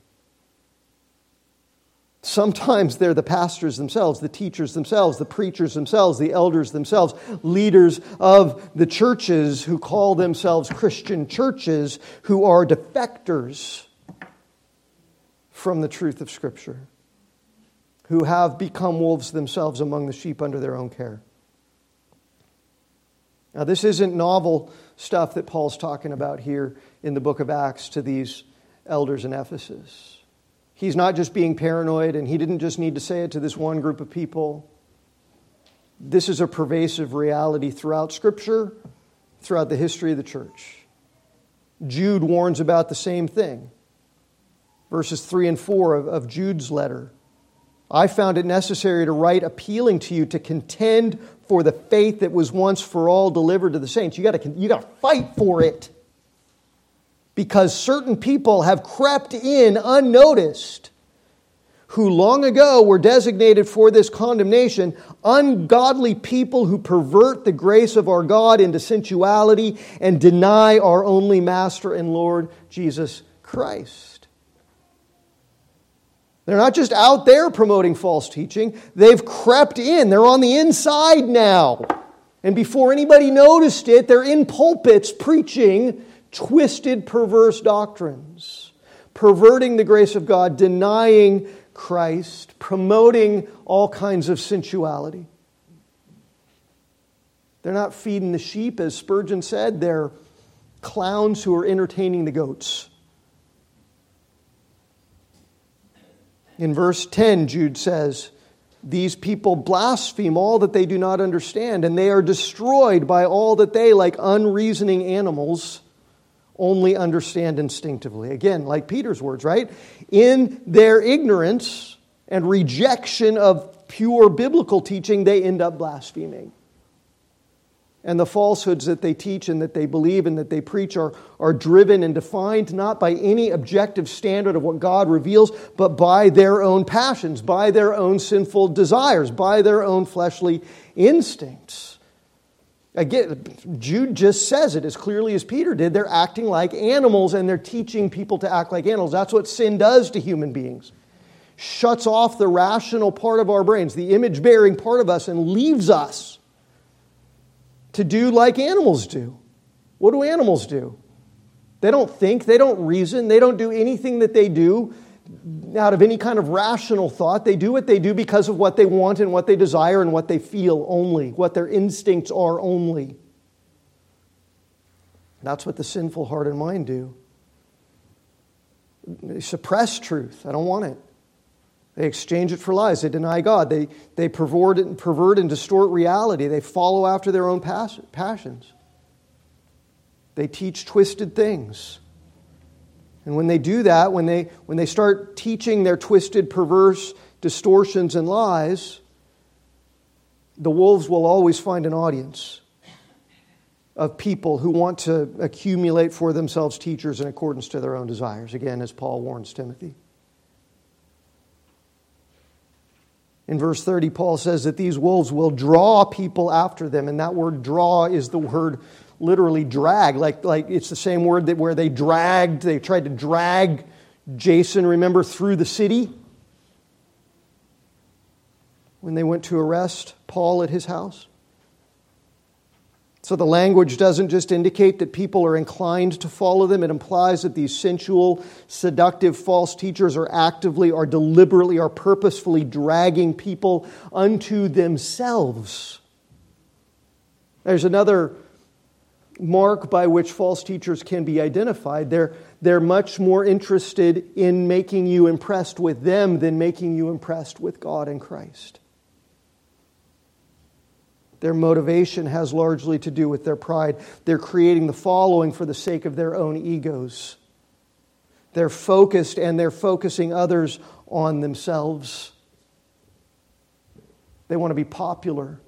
Sometimes they're the pastors themselves, the teachers themselves, the preachers themselves, the elders themselves, leaders of the churches who call themselves Christian churches who are defectors from the truth of Scripture, who have become wolves themselves among the sheep under their own care. Now, this isn't novel stuff that Paul's talking about here in the book of Acts to these elders in Ephesus. He's not just being paranoid, and he didn't just need to say it to this one group of people. This is a pervasive reality throughout Scripture, throughout the history of the church. Jude warns about the same thing. Verses 3 and 4 of, of Jude's letter. I found it necessary to write appealing to you to contend for the faith that was once for all delivered to the saints. You got you got to fight for it because certain people have crept in unnoticed who long ago were designated for this condemnation ungodly people who pervert the grace of our God into sensuality and deny our only Master and Lord Jesus Christ. They're not just out there promoting false teaching, they've crept in. They're on the inside now. And before anybody noticed it, they're in pulpits preaching twisted, perverse doctrines, perverting the grace of God, denying Christ, promoting all kinds of sensuality. They're not feeding the sheep, as Spurgeon said, they're clowns who are entertaining the goats. In verse 10, Jude says, These people blaspheme all that they do not understand, and they are destroyed by all that they, like unreasoning animals, only understand instinctively. Again, like Peter's words, right? In their ignorance and rejection of pure biblical teaching, they end up blaspheming. And the falsehoods that they teach and that they believe and that they preach are, are driven and defined not by any objective standard of what God reveals, but by their own passions, by their own sinful desires, by their own fleshly instincts. Again, Jude just says it as clearly as Peter did. They're acting like animals and they're teaching people to act like animals. That's what sin does to human beings. Shuts off the rational part of our brains, the image bearing part of us, and leaves us to do like animals do. What do animals do? They don't think, they don't reason, they don't do anything that they do out of any kind of rational thought. They do what they do because of what they want and what they desire and what they feel only, what their instincts are only. That's what the sinful heart and mind do. They suppress truth. I don't want it. They exchange it for lies. They deny God. They, they pervert, and, pervert and distort reality. They follow after their own passions. They teach twisted things. And when they do that, when they, when they start teaching their twisted, perverse distortions and lies, the wolves will always find an audience of people who want to accumulate for themselves teachers in accordance to their own desires, again, as Paul warns Timothy. In verse 30, Paul says that these wolves will draw people after them, and that word draw is the word literally drag. Like, like it's the same word that where they dragged, they tried to drag Jason, remember, through the city when they went to arrest Paul at his house. So the language doesn't just indicate that people are inclined to follow them, it implies that these sensual, seductive false teachers are actively, are deliberately, are purposefully dragging people unto themselves. There's another mark by which false teachers can be identified. They're, they're much more interested in making you impressed with them than making you impressed with God and Christ. Their motivation has largely to do with their pride. They're creating the following for the sake of their own egos. They're focused and they're focusing others on themselves. They want to be popular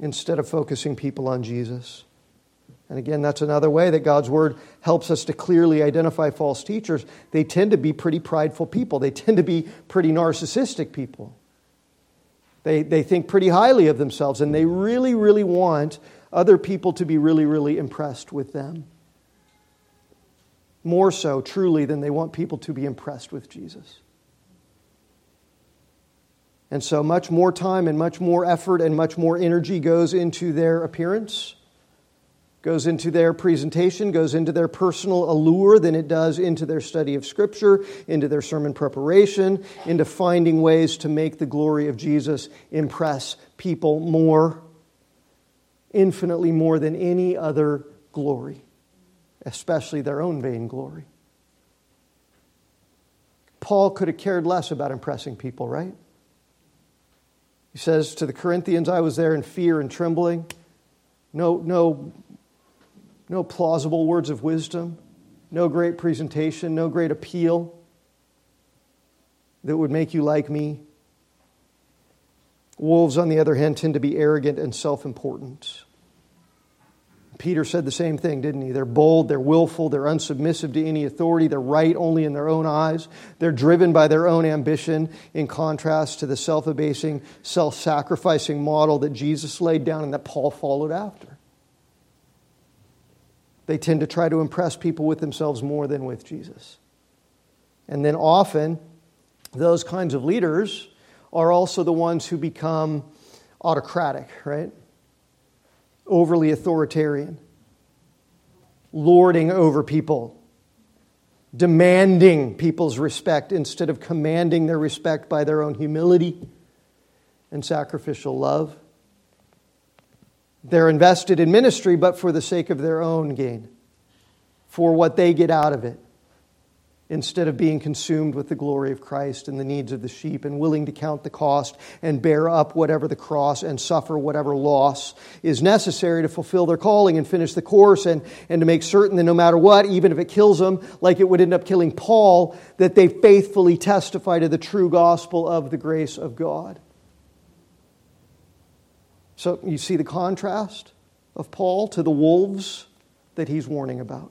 instead of focusing people on Jesus. And again, that's another way that God's Word helps us to clearly identify false teachers. They tend to be pretty prideful people, they tend to be pretty narcissistic people. They, they think pretty highly of themselves, and they really, really want other people to be really, really impressed with them. More so, truly, than they want people to be impressed with Jesus. And so, much more time and much more effort and much more energy goes into their appearance, goes into their presentation, goes into their personal allure than it does into their study of Scripture, into their sermon preparation, into finding ways to make the glory of Jesus impress people more, infinitely more than any other glory, especially their own vain glory. Paul could have cared less about impressing people, right? He says to the Corinthians, I was there in fear and trembling. No, no, no plausible words of wisdom, no great presentation, no great appeal that would make you like me. Wolves, on the other hand, tend to be arrogant and self important. Peter said the same thing, didn't he? They're bold, they're willful, they're unsubmissive to any authority, they're right only in their own eyes, they're driven by their own ambition, in contrast to the self abasing, self sacrificing model that Jesus laid down and that Paul followed after. They tend to try to impress people with themselves more than with Jesus. And then often, those kinds of leaders are also the ones who become autocratic, right? overly authoritarian, lording over people, demanding people's respect instead of commanding their respect by their own humility and sacrificial love. They're invested in ministry, but for the sake of their own gain, for what they get out of it instead of being consumed with the glory of Christ and the needs of the sheep and willing to count the cost and bear up whatever the cross and suffer whatever loss is necessary to fulfill their calling and finish the course and, and to make certain that no matter what, even if it kills them, like it would end up killing Paul, that they faithfully testify to the true gospel of the grace of God. So you see the contrast of Paul to the wolves that he's warning about.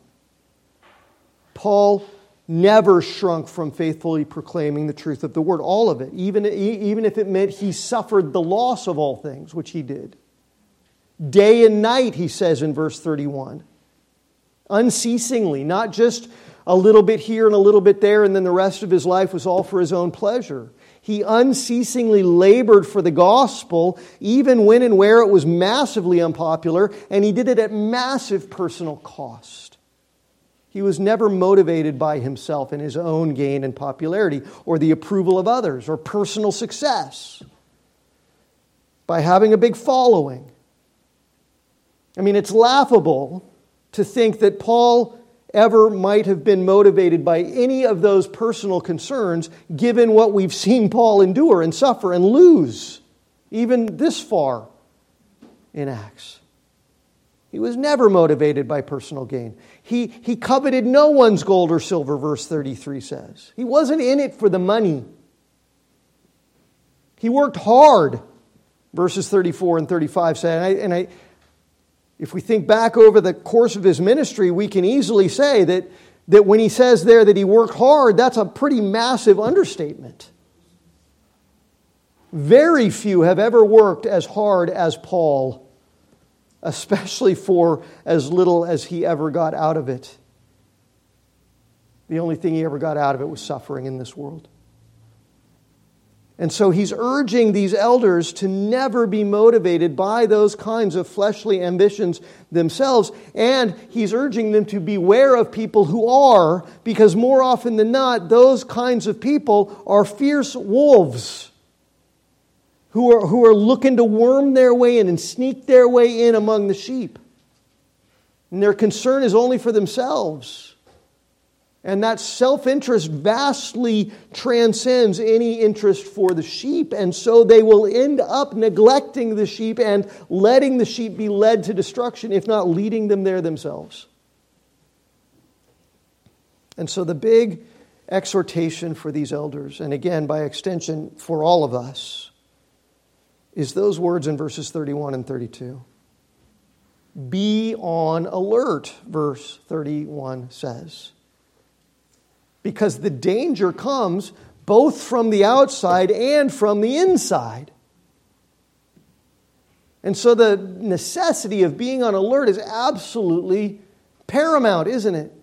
Paul never shrunk from faithfully proclaiming the truth of the word, all of it, even, even if it meant he suffered the loss of all things, which he did. Day and night, he says in verse 31. Unceasingly, not just a little bit here and a little bit there, and then the rest of his life was all for his own pleasure. He unceasingly labored for the gospel, even when and where it was massively unpopular, and he did it at massive personal cost. He was never motivated by himself and his own gain and popularity or the approval of others or personal success by having a big following. I mean, it's laughable to think that Paul ever might have been motivated by any of those personal concerns given what we've seen Paul endure and suffer and lose, even this far in Acts. He was never motivated by personal gain. He, he coveted no one's gold or silver, verse 33 says. He wasn't in it for the money. He worked hard, verses 34 and 35 say. And, I, and I, if we think back over the course of his ministry, we can easily say that, that when he says there that he worked hard, that's a pretty massive understatement. Very few have ever worked as hard as Paul especially for as little as he ever got out of it. The only thing he ever got out of it was suffering in this world. And so he's urging these elders to never be motivated by those kinds of fleshly ambitions themselves. And he's urging them to beware of people who are, because more often than not, those kinds of people are fierce wolves who are, who are looking to worm their way in and sneak their way in among the sheep. And their concern is only for themselves. And that self interest vastly transcends any interest for the sheep. And so they will end up neglecting the sheep and letting the sheep be led to destruction, if not leading them there themselves. And so the big exhortation for these elders, and again, by extension, for all of us, is those words in verses 31 and 32. Be on alert, verse 31 says. Because the danger comes both from the outside and from the inside. And so the necessity of being on alert is absolutely paramount, isn't it?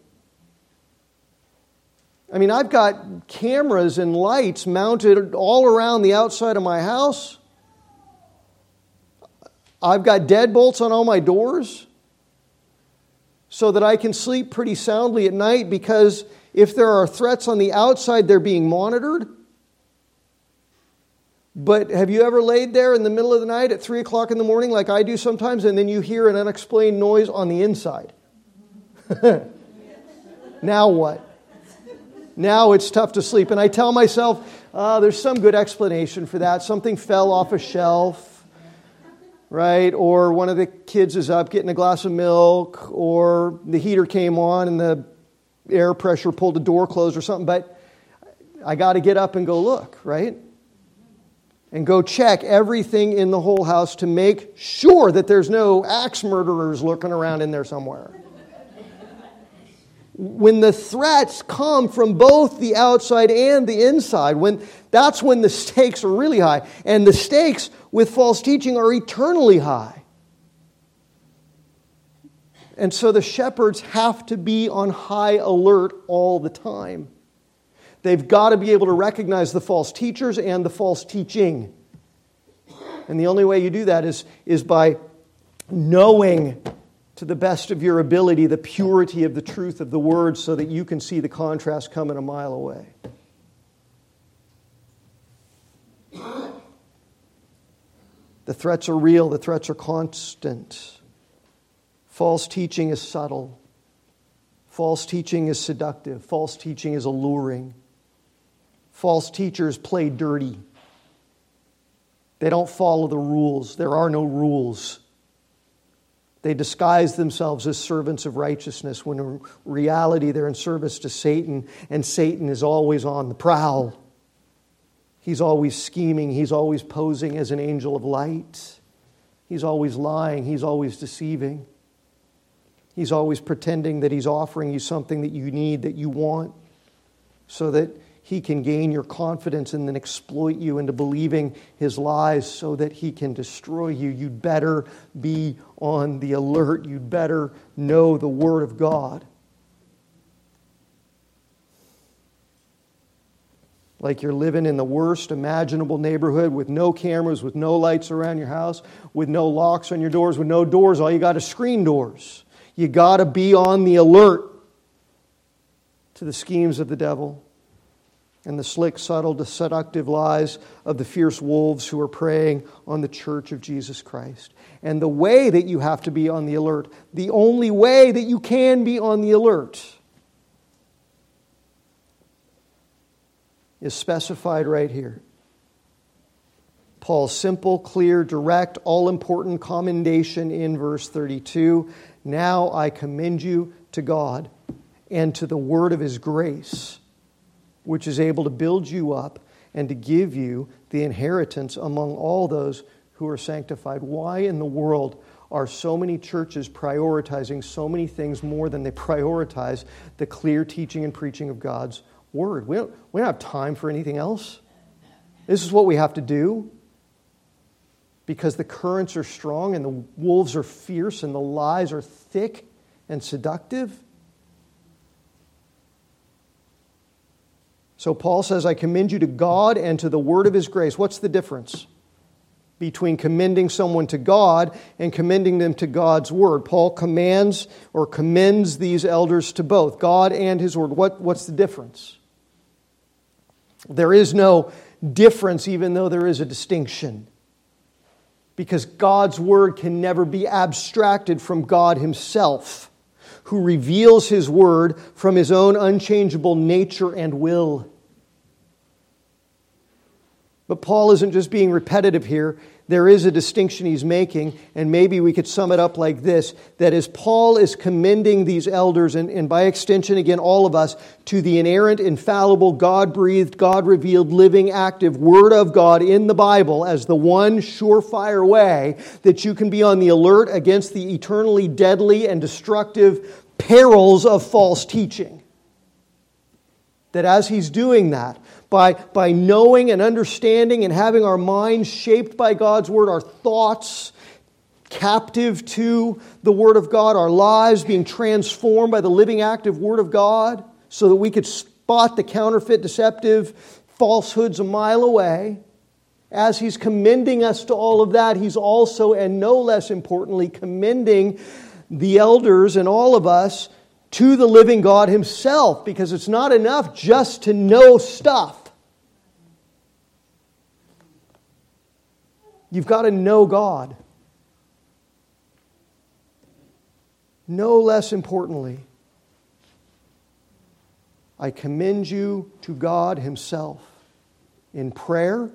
I mean, I've got cameras and lights mounted all around the outside of my house. I've got deadbolts on all my doors so that I can sleep pretty soundly at night because if there are threats on the outside, they're being monitored. But have you ever laid there in the middle of the night at 3 o'clock in the morning, like I do sometimes, and then you hear an unexplained noise on the inside? now what? Now it's tough to sleep. And I tell myself, oh, there's some good explanation for that. Something fell off a shelf, right? Or one of the kids is up getting a glass of milk, or the heater came on and the air pressure pulled the door closed or something. But I got to get up and go look, right? and go check everything in the whole house to make sure that there's no axe murderers lurking around in there somewhere. when the threats come from both the outside and the inside, when that's when the stakes are really high. And the stakes with false teaching are eternally high. And so the shepherds have to be on high alert all the time. They've got to be able to recognize the false teachers and the false teaching. And the only way you do that is, is by knowing to the best of your ability the purity of the truth of the word so that you can see the contrast coming a mile away. The threats are real, the threats are constant. False teaching is subtle. False teaching is seductive. False teaching is alluring. False teachers play dirty. They don't follow the rules. There are no rules. They disguise themselves as servants of righteousness when in reality they're in service to Satan, and Satan is always on the prowl. He's always scheming, he's always posing as an angel of light, he's always lying, he's always deceiving. He's always pretending that he's offering you something that you need, that you want, so that he can gain your confidence and then exploit you into believing his lies so that he can destroy you. You'd better be on the alert. You'd better know the Word of God. Like you're living in the worst imaginable neighborhood with no cameras, with no lights around your house, with no locks on your doors, with no doors. All you got is screen doors. You got to be on the alert to the schemes of the devil and the slick, subtle, seductive lies of the fierce wolves who are preying on the church of Jesus Christ. And the way that you have to be on the alert, the only way that you can be on the alert, is specified right here. Paul's simple, clear, direct, all important commendation in verse 32 Now I commend you to God and to the word of his grace which is able to build you up and to give you the inheritance among all those who are sanctified. Why in the world are so many churches prioritizing so many things more than they prioritize the clear teaching and preaching of God's word? We don't, we don't have time for anything else. This is what we have to do because the currents are strong and the wolves are fierce and the lies are thick and seductive. So Paul says, I commend you to God and to the word of his grace. What's the difference between commending someone to God and commending them to God's word? Paul commands or commends these elders to both, God and his word. What, what's the difference? There is no difference, even though there is a distinction. Because God's word can never be abstracted from God himself who reveals his word from his own unchangeable nature and will. But Paul isn't just being repetitive here. There is a distinction he's making, and maybe we could sum it up like this that as Paul is commending these elders, and, and by extension, again, all of us, to the inerrant, infallible, God breathed, God revealed, living, active Word of God in the Bible as the one surefire way that you can be on the alert against the eternally deadly and destructive perils of false teaching. That as he's doing that, by, by knowing and understanding and having our minds shaped by God's Word, our thoughts captive to the Word of God, our lives being transformed by the living, active Word of God, so that we could spot the counterfeit, deceptive falsehoods a mile away. As He's commending us to all of that, He's also, and no less importantly, commending the elders and all of us to the living God Himself, because it's not enough just to know stuff. You've got to know God. No less importantly, I commend you to God Himself in prayer,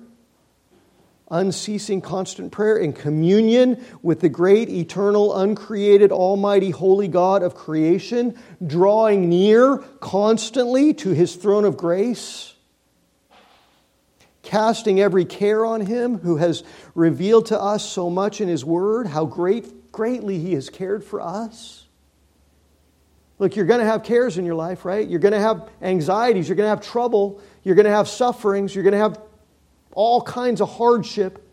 unceasing, constant prayer, in communion with the great, eternal, uncreated, almighty, holy God of creation, drawing near constantly to His throne of grace casting every care on him who has revealed to us so much in his word, how great, greatly he has cared for us. Look, you're going to have cares in your life, right? You're going to have anxieties, you're going to have trouble, you're going to have sufferings, you're going to have all kinds of hardship.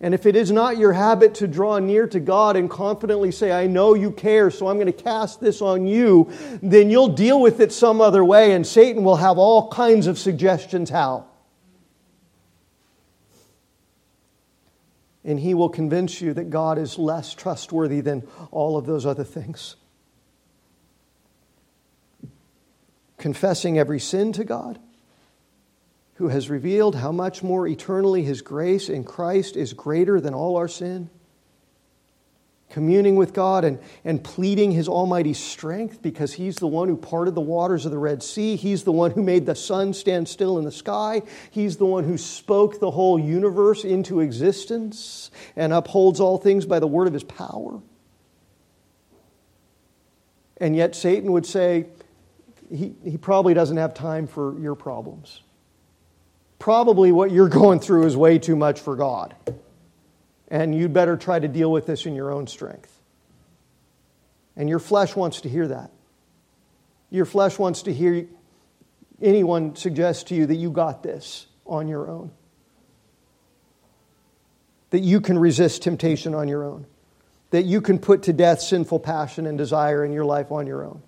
And if it is not your habit to draw near to God and confidently say, I know you care, so I'm going to cast this on you, then you'll deal with it some other way, and Satan will have all kinds of suggestions how. And he will convince you that God is less trustworthy than all of those other things. Confessing every sin to God who has revealed how much more eternally his grace in Christ is greater than all our sin. Communing with God and, and pleading his almighty strength because he's the one who parted the waters of the Red Sea. He's the one who made the sun stand still in the sky. He's the one who spoke the whole universe into existence and upholds all things by the word of his power. And yet, Satan would say, he, he probably doesn't have time for your problems probably what you're going through is way too much for God. And you'd better try to deal with this in your own strength. And your flesh wants to hear that. Your flesh wants to hear anyone suggest to you that you got this on your own. That you can resist temptation on your own. That you can put to death sinful passion and desire in your life on your own.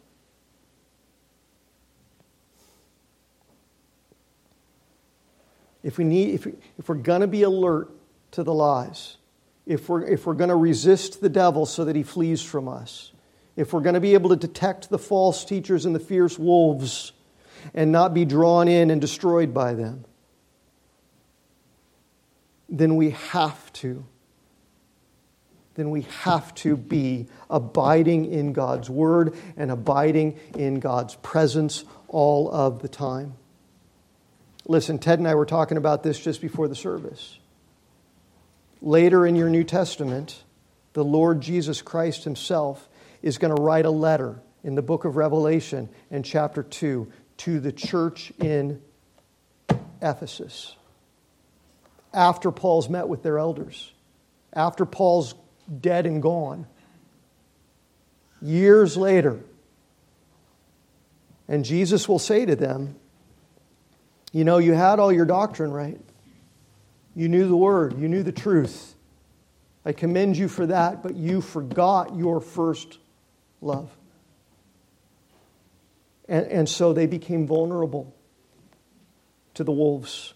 If, we need, if, we, if we're going to be alert to the lies, if we're, if we're going to resist the devil so that he flees from us, if we're going to be able to detect the false teachers and the fierce wolves and not be drawn in and destroyed by them, then we have to. Then we have to be abiding in God's Word and abiding in God's presence all of the time. Listen, Ted and I were talking about this just before the service. Later in your New Testament, the Lord Jesus Christ Himself is going to write a letter in the book of Revelation in chapter 2 to the church in Ephesus. After Paul's met with their elders, after Paul's dead and gone, years later, and Jesus will say to them, you know, you had all your doctrine right. You knew the word, you knew the truth. I commend you for that, but you forgot your first love. And, and so they became vulnerable to the wolves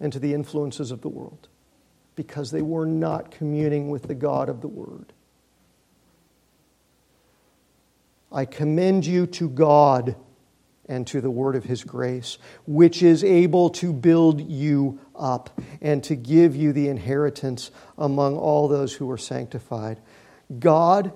and to the influences of the world because they were not communing with the God of the Word. I commend you to God and to the word of his grace, which is able to build you up and to give you the inheritance among all those who are sanctified. God,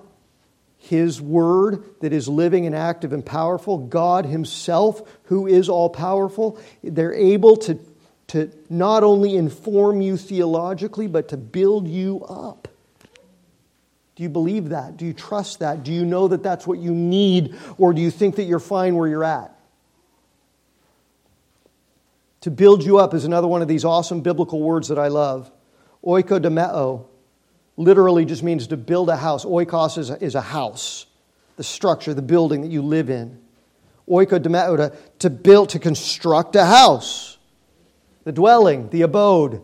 his word that is living and active and powerful, God himself, who is all powerful, they're able to, to not only inform you theologically, but to build you up. Do you believe that? Do you trust that? Do you know that that's what you need? Or do you think that you're fine where you're at? To build you up is another one of these awesome biblical words that I love. Oikodomeo literally just means to build a house. Oikos is a, is a house, the structure, the building that you live in. Oikodomeo, to, to build, to construct a house, the dwelling, the abode.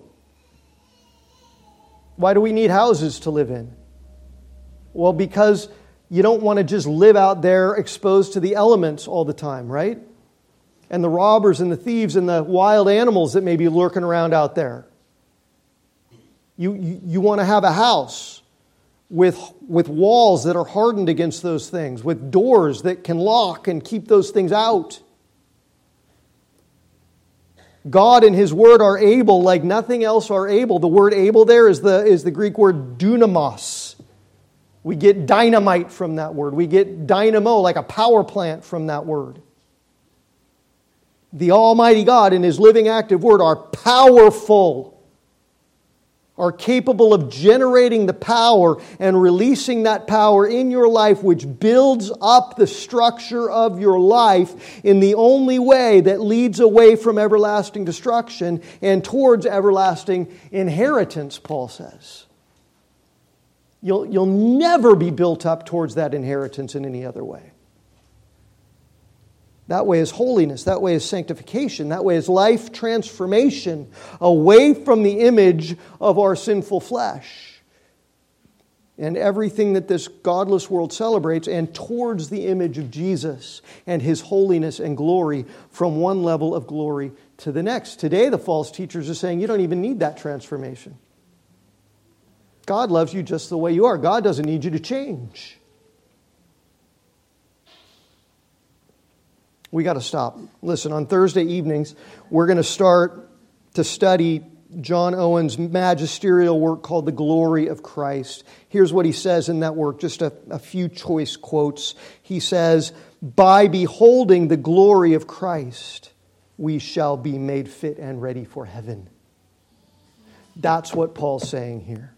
Why do we need houses to live in? Well, because you don't want to just live out there exposed to the elements all the time, right? And the robbers and the thieves and the wild animals that may be lurking around out there. You, you, you want to have a house with, with walls that are hardened against those things, with doors that can lock and keep those things out. God and His Word are able like nothing else are able. The word able there is the, is the Greek word dunamos. We get dynamite from that word. We get dynamo, like a power plant, from that word. The Almighty God and His living, active Word are powerful are capable of generating the power and releasing that power in your life, which builds up the structure of your life in the only way that leads away from everlasting destruction and towards everlasting inheritance, Paul says. You'll, you'll never be built up towards that inheritance in any other way. That way is holiness. That way is sanctification. That way is life transformation away from the image of our sinful flesh and everything that this godless world celebrates and towards the image of Jesus and his holiness and glory from one level of glory to the next. Today, the false teachers are saying you don't even need that transformation. God loves you just the way you are, God doesn't need you to change. We got to stop. Listen, on Thursday evenings, we're going to start to study John Owen's magisterial work called The Glory of Christ. Here's what he says in that work, just a, a few choice quotes. He says, By beholding the glory of Christ, we shall be made fit and ready for heaven. That's what Paul's saying here.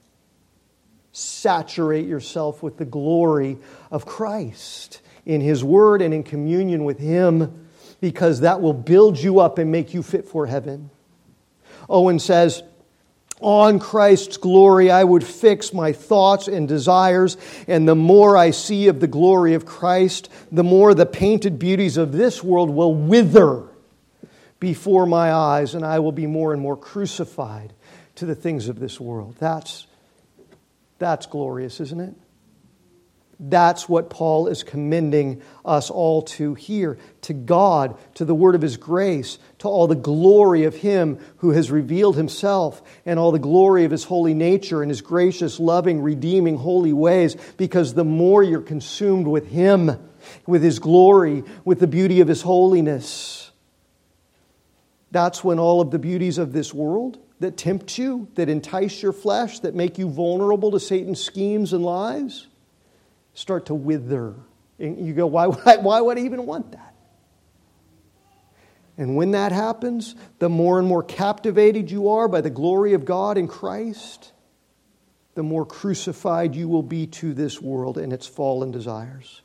Saturate yourself with the glory of Christ in His Word and in communion with Him because that will build you up and make you fit for heaven. Owen says, on Christ's glory, I would fix my thoughts and desires, and the more I see of the glory of Christ, the more the painted beauties of this world will wither before my eyes, and I will be more and more crucified to the things of this world. That's, that's glorious, isn't it? That's what Paul is commending us all to here to God, to the word of his grace, to all the glory of him who has revealed himself, and all the glory of his holy nature and his gracious, loving, redeeming, holy ways. Because the more you're consumed with him, with his glory, with the beauty of his holiness, that's when all of the beauties of this world that tempt you, that entice your flesh, that make you vulnerable to Satan's schemes and lies start to wither. And you go, why would, I, why would I even want that? And when that happens, the more and more captivated you are by the glory of God in Christ, the more crucified you will be to this world and its fallen desires.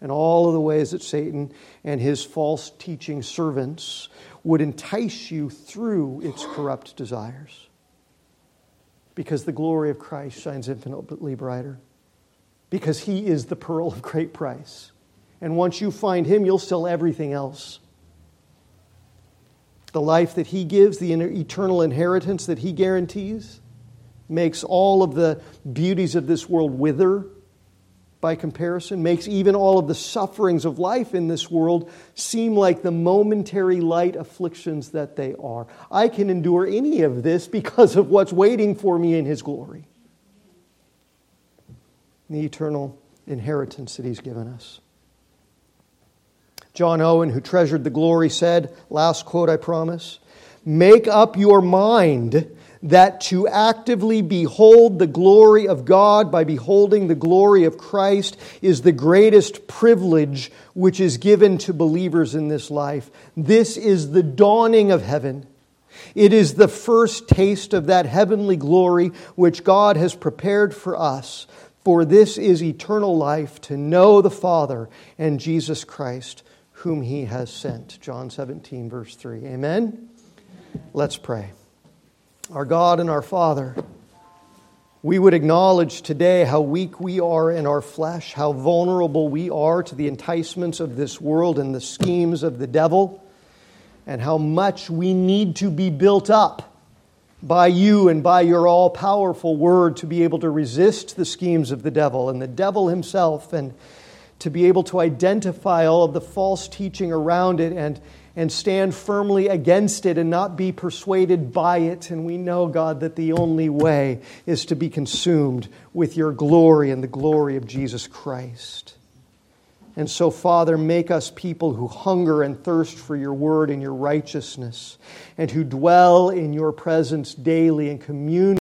And all of the ways that Satan and his false teaching servants would entice you through its corrupt desires. Because the glory of Christ shines infinitely brighter because he is the pearl of great price. And once you find him, you'll sell everything else. The life that he gives, the eternal inheritance that he guarantees, makes all of the beauties of this world wither by comparison, makes even all of the sufferings of life in this world seem like the momentary light afflictions that they are. I can endure any of this because of what's waiting for me in his glory the eternal inheritance that He's given us. John Owen, who treasured the glory, said, last quote, I promise, make up your mind that to actively behold the glory of God by beholding the glory of Christ is the greatest privilege which is given to believers in this life. This is the dawning of heaven. It is the first taste of that heavenly glory which God has prepared for us for this is eternal life to know the Father and Jesus Christ, whom he has sent. John 17, verse 3. Amen? Let's pray. Our God and our Father, we would acknowledge today how weak we are in our flesh, how vulnerable we are to the enticements of this world and the schemes of the devil, and how much we need to be built up by you and by your all powerful word to be able to resist the schemes of the devil and the devil himself and to be able to identify all of the false teaching around it and, and stand firmly against it and not be persuaded by it. And we know, God, that the only way is to be consumed with your glory and the glory of Jesus Christ. And so, Father, make us people who hunger and thirst for your word and your righteousness, and who dwell in your presence daily and commune.